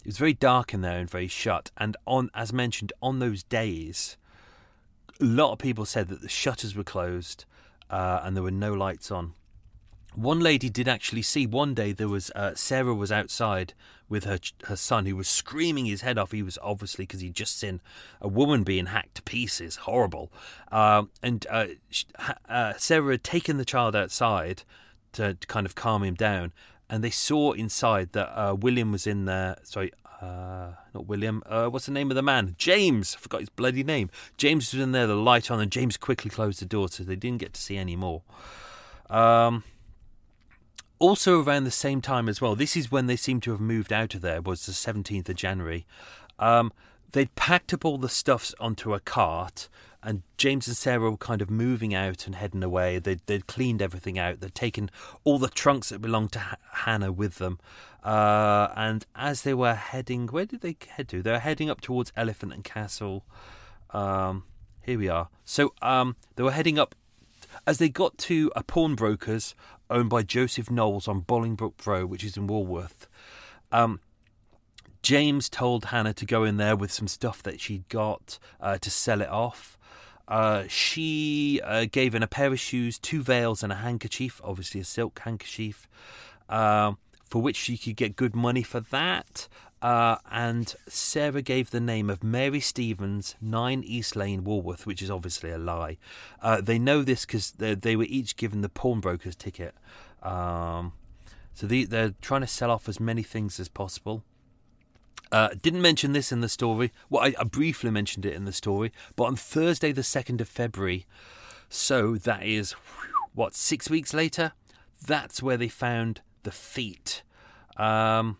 it was very dark in there and very shut. And on, as mentioned, on those days, a lot of people said that the shutters were closed uh, and there were no lights on. One lady did actually see one day there was uh, Sarah was outside with her her son who was screaming his head off. He was obviously because he'd just seen a woman being hacked to pieces, horrible. Um, and uh, sh- uh, Sarah had taken the child outside to, to kind of calm him down, and they saw inside that uh, William was in there. Sorry, uh, not William. Uh, what's the name of the man? James. I forgot his bloody name. James was in there, the light on, and James quickly closed the door, so they didn't get to see any more. Um, also around the same time as well, this is when they seem to have moved out of there, was the 17th of January. Um, they'd packed up all the stuffs onto a cart, and James and Sarah were kind of moving out and heading away. They'd, they'd cleaned everything out. They'd taken all the trunks that belonged to H- Hannah with them. Uh, and as they were heading, where did they head to? They were heading up towards Elephant and Castle. Um, here we are. So um, they were heading up as they got to a pawnbroker's owned by Joseph Knowles on Bolingbroke Road, which is in Walworth. Um, James told Hannah to go in there with some stuff that she'd got uh, to sell it off. Uh, she uh, gave in a pair of shoes, two veils, and a handkerchief, obviously a silk handkerchief, um, for which she could get good money for that. Uh, and Sarah gave the name of Mary Stevens, 9 East Lane, Walworth, which is obviously a lie. Uh, they know this because they, they were each given the pawnbroker's ticket. Um, so they, they're trying to sell off as many things as possible. Uh, didn't mention this in the story. Well, I, I briefly mentioned it in the story, but on Thursday, the 2nd of February, so that is, what, six weeks later? That's where they found the feet. Um,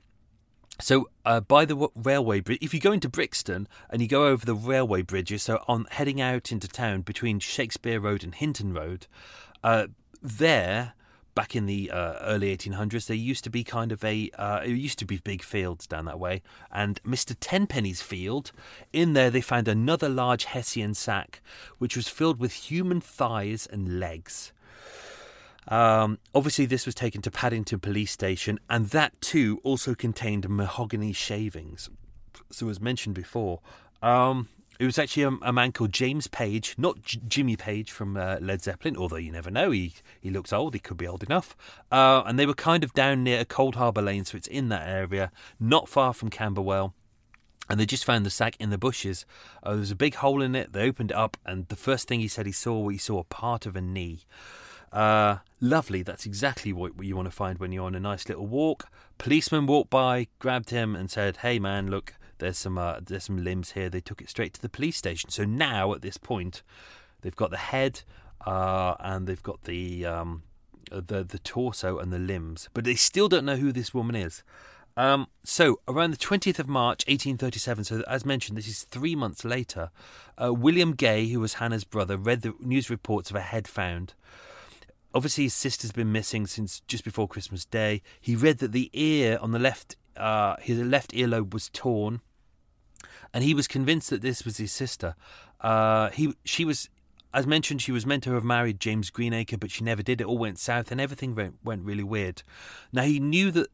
so uh, by the railway bridge, if you go into Brixton and you go over the railway bridges, so on heading out into town between Shakespeare Road and Hinton Road, uh, there back in the uh, early 1800s, there used to be kind of a, uh, it used to be big fields down that way. And Mr. Tenpenny's field, in there they found another large Hessian sack, which was filled with human thighs and legs. Um, obviously, this was taken to Paddington Police Station, and that too also contained mahogany shavings. So, as mentioned before, um, it was actually a, a man called James Page, not J- Jimmy Page from uh, Led Zeppelin, although you never know. He he looks old. He could be old enough. Uh, and they were kind of down near Cold Harbour Lane, so it's in that area, not far from Camberwell. And they just found the sack in the bushes. Uh, there was a big hole in it. They opened it up, and the first thing he said he saw, he saw a part of a knee. Uh, lovely. That's exactly what you want to find when you're on a nice little walk. Policeman walked by, grabbed him, and said, "Hey, man, look, there's some uh, there's some limbs here." They took it straight to the police station. So now, at this point, they've got the head uh, and they've got the um, the the torso and the limbs, but they still don't know who this woman is. Um, so, around the 20th of March, 1837, so as mentioned, this is three months later, uh, William Gay, who was Hannah's brother, read the news reports of a head found. Obviously, his sister's been missing since just before Christmas Day. He read that the ear on the left, uh, his left earlobe was torn, and he was convinced that this was his sister. Uh, he, she was, as mentioned, she was meant to have married James Greenacre, but she never did. It all went south, and everything went, went really weird. Now he knew that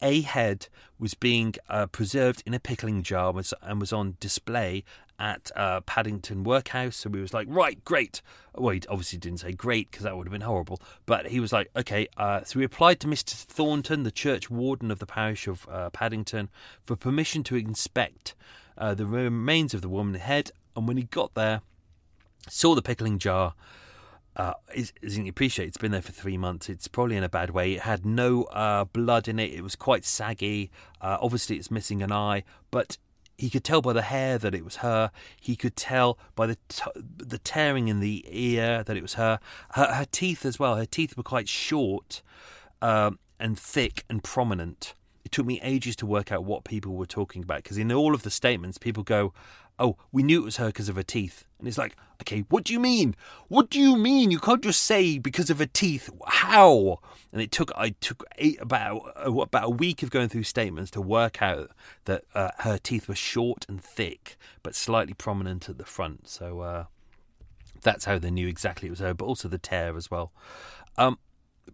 a head was being uh, preserved in a pickling jar was, and was on display at uh, Paddington Workhouse. So he was like, right, great. Well, he obviously didn't say great because that would have been horrible. But he was like, okay. Uh, so he applied to Mr. Thornton, the church warden of the parish of uh, Paddington, for permission to inspect uh, the remains of the woman's head. And when he got there, saw the pickling jar. Uh, as you can appreciate, it's been there for three months. It's probably in a bad way. It had no uh, blood in it. It was quite saggy. Uh, obviously, it's missing an eye, but he could tell by the hair that it was her. He could tell by the t- the tearing in the ear that it was her. Her, her teeth as well. Her teeth were quite short um, and thick and prominent. It took me ages to work out what people were talking about because in all of the statements, people go, oh, we knew it was her because of her teeth. And it's like, okay, what do you mean? What do you mean? You can't just say because of her teeth. How? And it took I took eight, about about a week of going through statements to work out that uh, her teeth were short and thick, but slightly prominent at the front. So uh, that's how they knew exactly it was her. But also the tear as well. Um,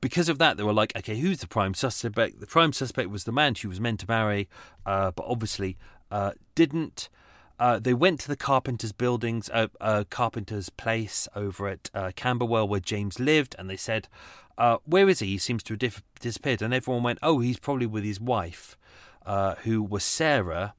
because of that, they were like, okay, who's the prime suspect? The prime suspect was the man she was meant to marry, uh, but obviously uh, didn't. Uh, they went to the carpenter's buildings, uh, uh, carpenter's place over at uh, Camberwell where James lived, and they said, "Where is he? He seems to have dif- disappeared." And everyone went, "Oh, he's probably with his wife, who was Sarah."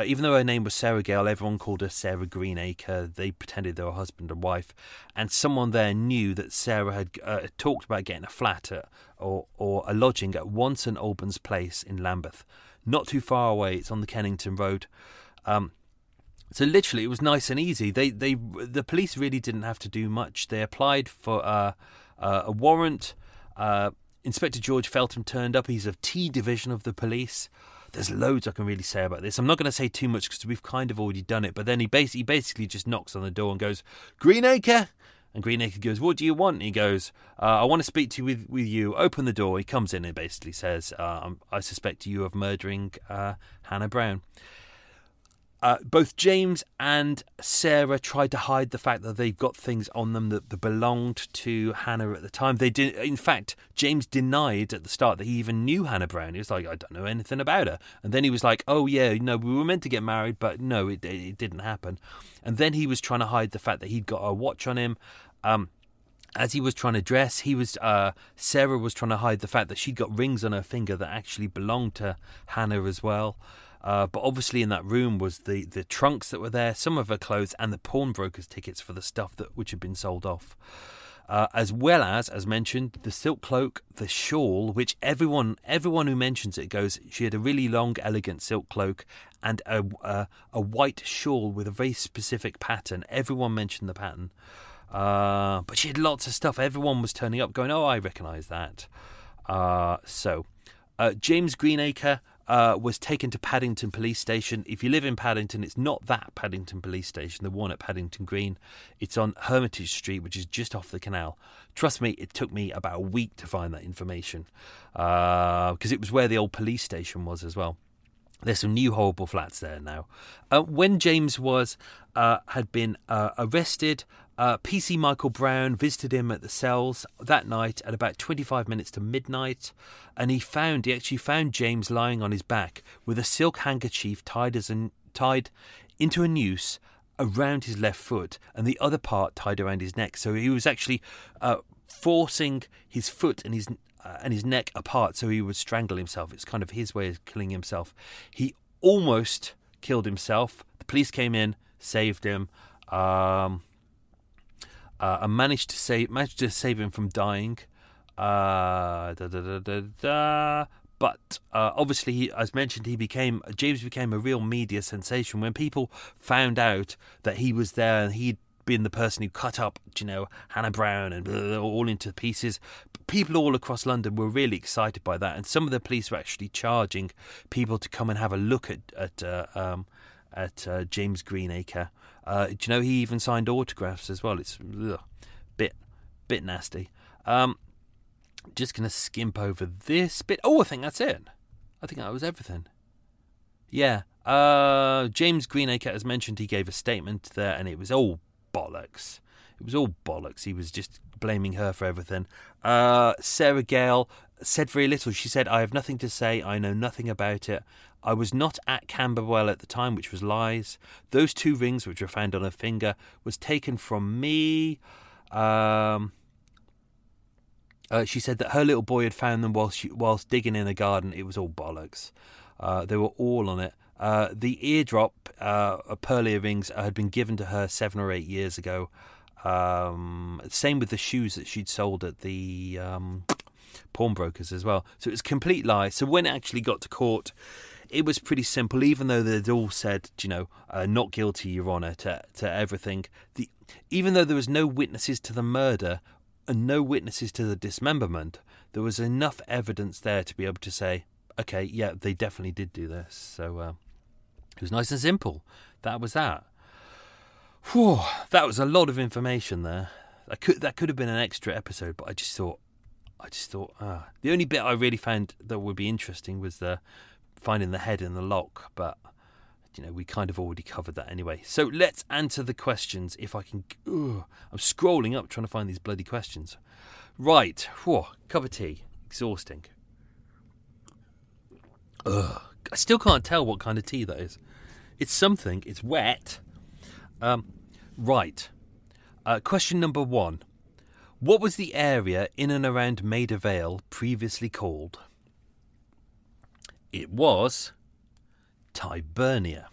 Even though her name was Sarah Gale, everyone called her Sarah Greenacre. They pretended they were husband and wife, and someone there knew that Sarah had talked about getting a flat at, or or a lodging at Wanson Albans Place in Lambeth, not too far away. It's on the Kennington Road. Um, so literally, it was nice and easy. They they the police really didn't have to do much. They applied for uh, uh, a warrant. Uh, Inspector George Feltham turned up. He's of T division of the police. There's loads I can really say about this. I'm not going to say too much because we've kind of already done it. But then he basically, he basically just knocks on the door and goes, "Greenacre." And Greenacre goes, "What do you want?" And he goes, uh, "I want to speak to you with, with you." Open the door. He comes in and basically says, uh, "I suspect you of murdering uh, Hannah Brown." Uh, both James and Sarah tried to hide the fact that they've got things on them that, that, belonged to Hannah at the time. They did, in fact, James denied at the start that he even knew Hannah Brown. He was like, "I don't know anything about her," and then he was like, "Oh yeah, no, we were meant to get married, but no, it, it didn't happen." And then he was trying to hide the fact that he'd got a watch on him. Um, as he was trying to dress, he was uh, Sarah was trying to hide the fact that she'd got rings on her finger that actually belonged to Hannah as well. Uh, but obviously, in that room was the, the trunks that were there, some of her clothes, and the pawnbroker's tickets for the stuff that which had been sold off. Uh, as well as, as mentioned, the silk cloak, the shawl, which everyone everyone who mentions it goes, she had a really long, elegant silk cloak and a a, a white shawl with a very specific pattern. Everyone mentioned the pattern, uh, but she had lots of stuff. Everyone was turning up, going, "Oh, I recognise that." Uh, so, uh, James Greenacre uh, was taken to Paddington Police Station. If you live in Paddington, it's not that Paddington Police Station, the one at Paddington Green. It's on Hermitage Street, which is just off the canal. Trust me, it took me about a week to find that information because uh, it was where the old police station was as well. There's some new horrible flats there now. Uh, when James was uh, had been uh, arrested, uh, PC Michael Brown visited him at the cells that night at about 25 minutes to midnight, and he found he actually found James lying on his back with a silk handkerchief tied as an, tied into a noose around his left foot, and the other part tied around his neck. So he was actually uh, forcing his foot and his uh, and his neck apart, so he would strangle himself. It's kind of his way of killing himself. He almost killed himself. The police came in, saved him. Um, uh, and managed to save managed to save him from dying. Uh, da, da, da, but uh, obviously, he, as mentioned, he became James became a real media sensation when people found out that he was there and he'd been the person who cut up, you know, Hannah Brown and blah, all into pieces. People all across London were really excited by that, and some of the police were actually charging people to come and have a look at at uh, um, at uh, James Greenacre. Uh, do you know he even signed autographs as well? It's ugh, bit bit nasty. Um, just gonna skimp over this bit. Oh, I think that's it. I think that was everything. Yeah. Uh, James Greenacre, as mentioned, he gave a statement there, and it was all bollocks. It was all bollocks. He was just blaming her for everything. Uh, Sarah Gale said very little. She said, I have nothing to say. I know nothing about it. I was not at Camberwell at the time, which was lies. Those two rings, which were found on her finger, was taken from me. Um, uh, she said that her little boy had found them whilst she, whilst digging in the garden. It was all bollocks. Uh, they were all on it. Uh, the eardrop, uh, pearl earrings, had been given to her seven or eight years ago. Um, same with the shoes that she'd sold at the um, pawnbrokers as well. So it was complete lie. So when it actually got to court, it was pretty simple, even though they'd all said, you know, uh, not guilty, Your Honour, to, to everything. The, even though there was no witnesses to the murder and no witnesses to the dismemberment, there was enough evidence there to be able to say, okay, yeah, they definitely did do this. So uh, it was nice and simple. That was that. Whew, that was a lot of information there. That could that could have been an extra episode, but I just thought, I just thought, ah. The only bit I really found that would be interesting was the finding the head in the lock, but you know we kind of already covered that anyway. So let's answer the questions. If I can, ugh, I'm scrolling up trying to find these bloody questions. Right, whew, cup of tea, exhausting. Ugh, I still can't tell what kind of tea that is. It's something. It's wet. Um, right. Uh, question number one. What was the area in and around Maida Vale previously called? It was Tyburnia,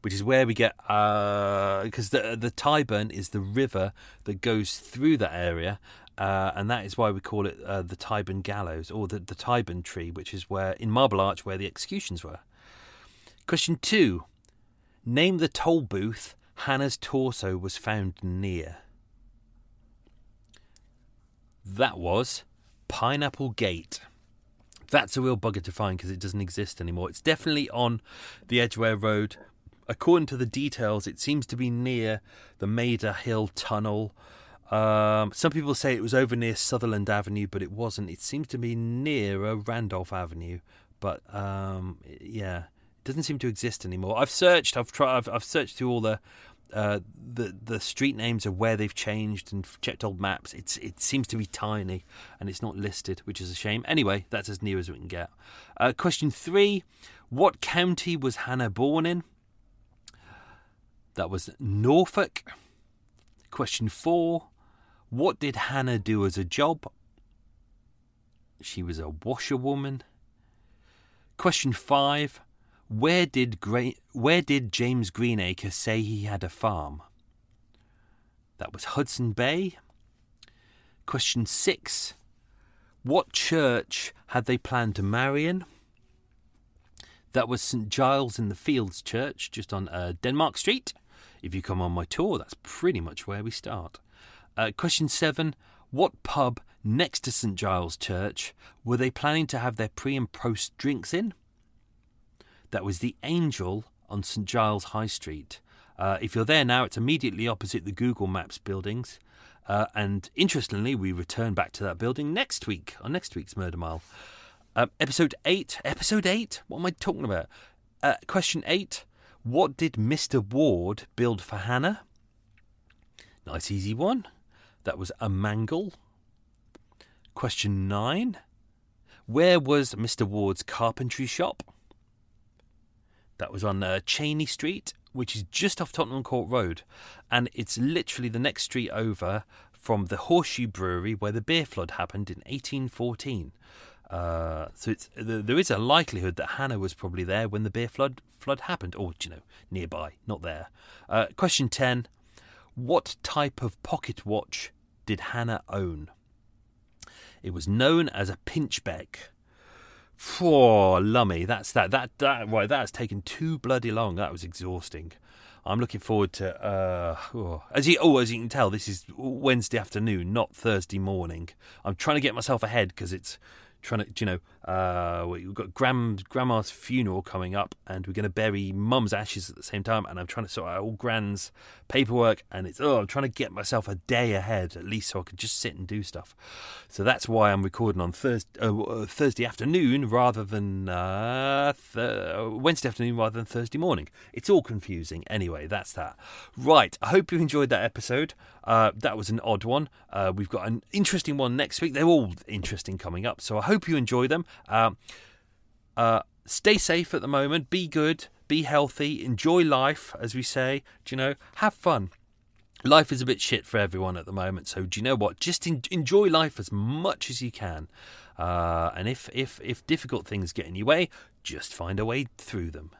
which is where we get because uh, the the Tyburn is the river that goes through that area, uh, and that is why we call it uh, the Tyburn Gallows or the the Tyburn Tree, which is where in Marble Arch where the executions were. Question two: Name the toll booth Hannah's torso was found near. That was Pineapple Gate. That's a real bugger to find because it doesn't exist anymore. It's definitely on the Edgware Road. According to the details, it seems to be near the Maida Hill Tunnel. Um, some people say it was over near Sutherland Avenue, but it wasn't. It seems to be near Randolph Avenue. But um, yeah, it doesn't seem to exist anymore. I've searched. I've tried. I've, I've searched through all the uh, the the street names of where they've changed and checked old maps. It's it seems to be tiny and it's not listed, which is a shame. Anyway, that's as near as we can get. Uh, question three: What county was Hannah born in? That was Norfolk. Question four: What did Hannah do as a job? She was a washerwoman. Question five: where did Gra- where did James Greenacre say he had a farm? That was Hudson Bay. Question six. What church had they planned to marry in? That was St Giles in the Fields Church, just on uh, Denmark Street. If you come on my tour, that's pretty much where we start. Uh, question seven. What pub next to St Giles Church were they planning to have their pre and post drinks in? That was the Angel on St Giles High Street. Uh, if you're there now, it's immediately opposite the Google Maps buildings. Uh, and interestingly, we return back to that building next week on next week's Murder Mile. Uh, episode 8. Episode 8? What am I talking about? Uh, question 8. What did Mr. Ward build for Hannah? Nice, easy one. That was a mangle. Question 9. Where was Mr. Ward's carpentry shop? That was on uh, Chenies Street, which is just off Tottenham Court Road. And it's literally the next street over from the Horseshoe Brewery where the beer flood happened in 1814. Uh, so there is a likelihood that Hannah was probably there when the beer flood flood happened, or you know, nearby, not there. Uh, question ten: What type of pocket watch did Hannah own? It was known as a pinchbeck. Poor lummy, that's that that that right. That has taken too bloody long. That was exhausting. I'm looking forward to. Uh, oh, as you oh, as you can tell, this is Wednesday afternoon, not Thursday morning. I'm trying to get myself ahead because it's trying to, you know, uh, we've got grand, grandma's funeral coming up, and we're going to bury mum's ashes at the same time. And I'm trying to sort out all grand's paperwork, and it's oh, I'm trying to get myself a day ahead at least, so I can just sit and do stuff. So that's why I'm recording on Thursday, uh, Thursday afternoon rather than uh, th- Wednesday afternoon rather than Thursday morning. It's all confusing. Anyway, that's that. Right. I hope you enjoyed that episode. Uh, that was an odd one. Uh, we've got an interesting one next week. They're all interesting coming up, so I hope you enjoy them. Uh, uh, stay safe at the moment. Be good. Be healthy. Enjoy life, as we say. Do you know? Have fun. Life is a bit shit for everyone at the moment, so do you know what? Just en- enjoy life as much as you can. Uh, and if, if if difficult things get in your way, just find a way through them.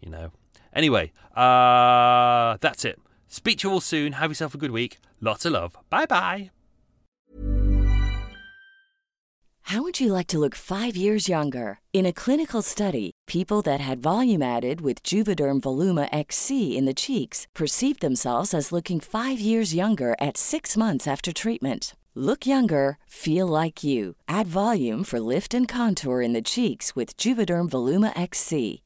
You know. Anyway, uh, that's it. Speak to you all soon. Have yourself a good week. Lots of love. Bye bye. How would you like to look five years younger? In a clinical study, people that had volume added with Juvederm Voluma XC in the cheeks perceived themselves as looking five years younger at six months after treatment. Look younger, feel like you. Add volume for lift and contour in the cheeks with Juvederm Voluma XC.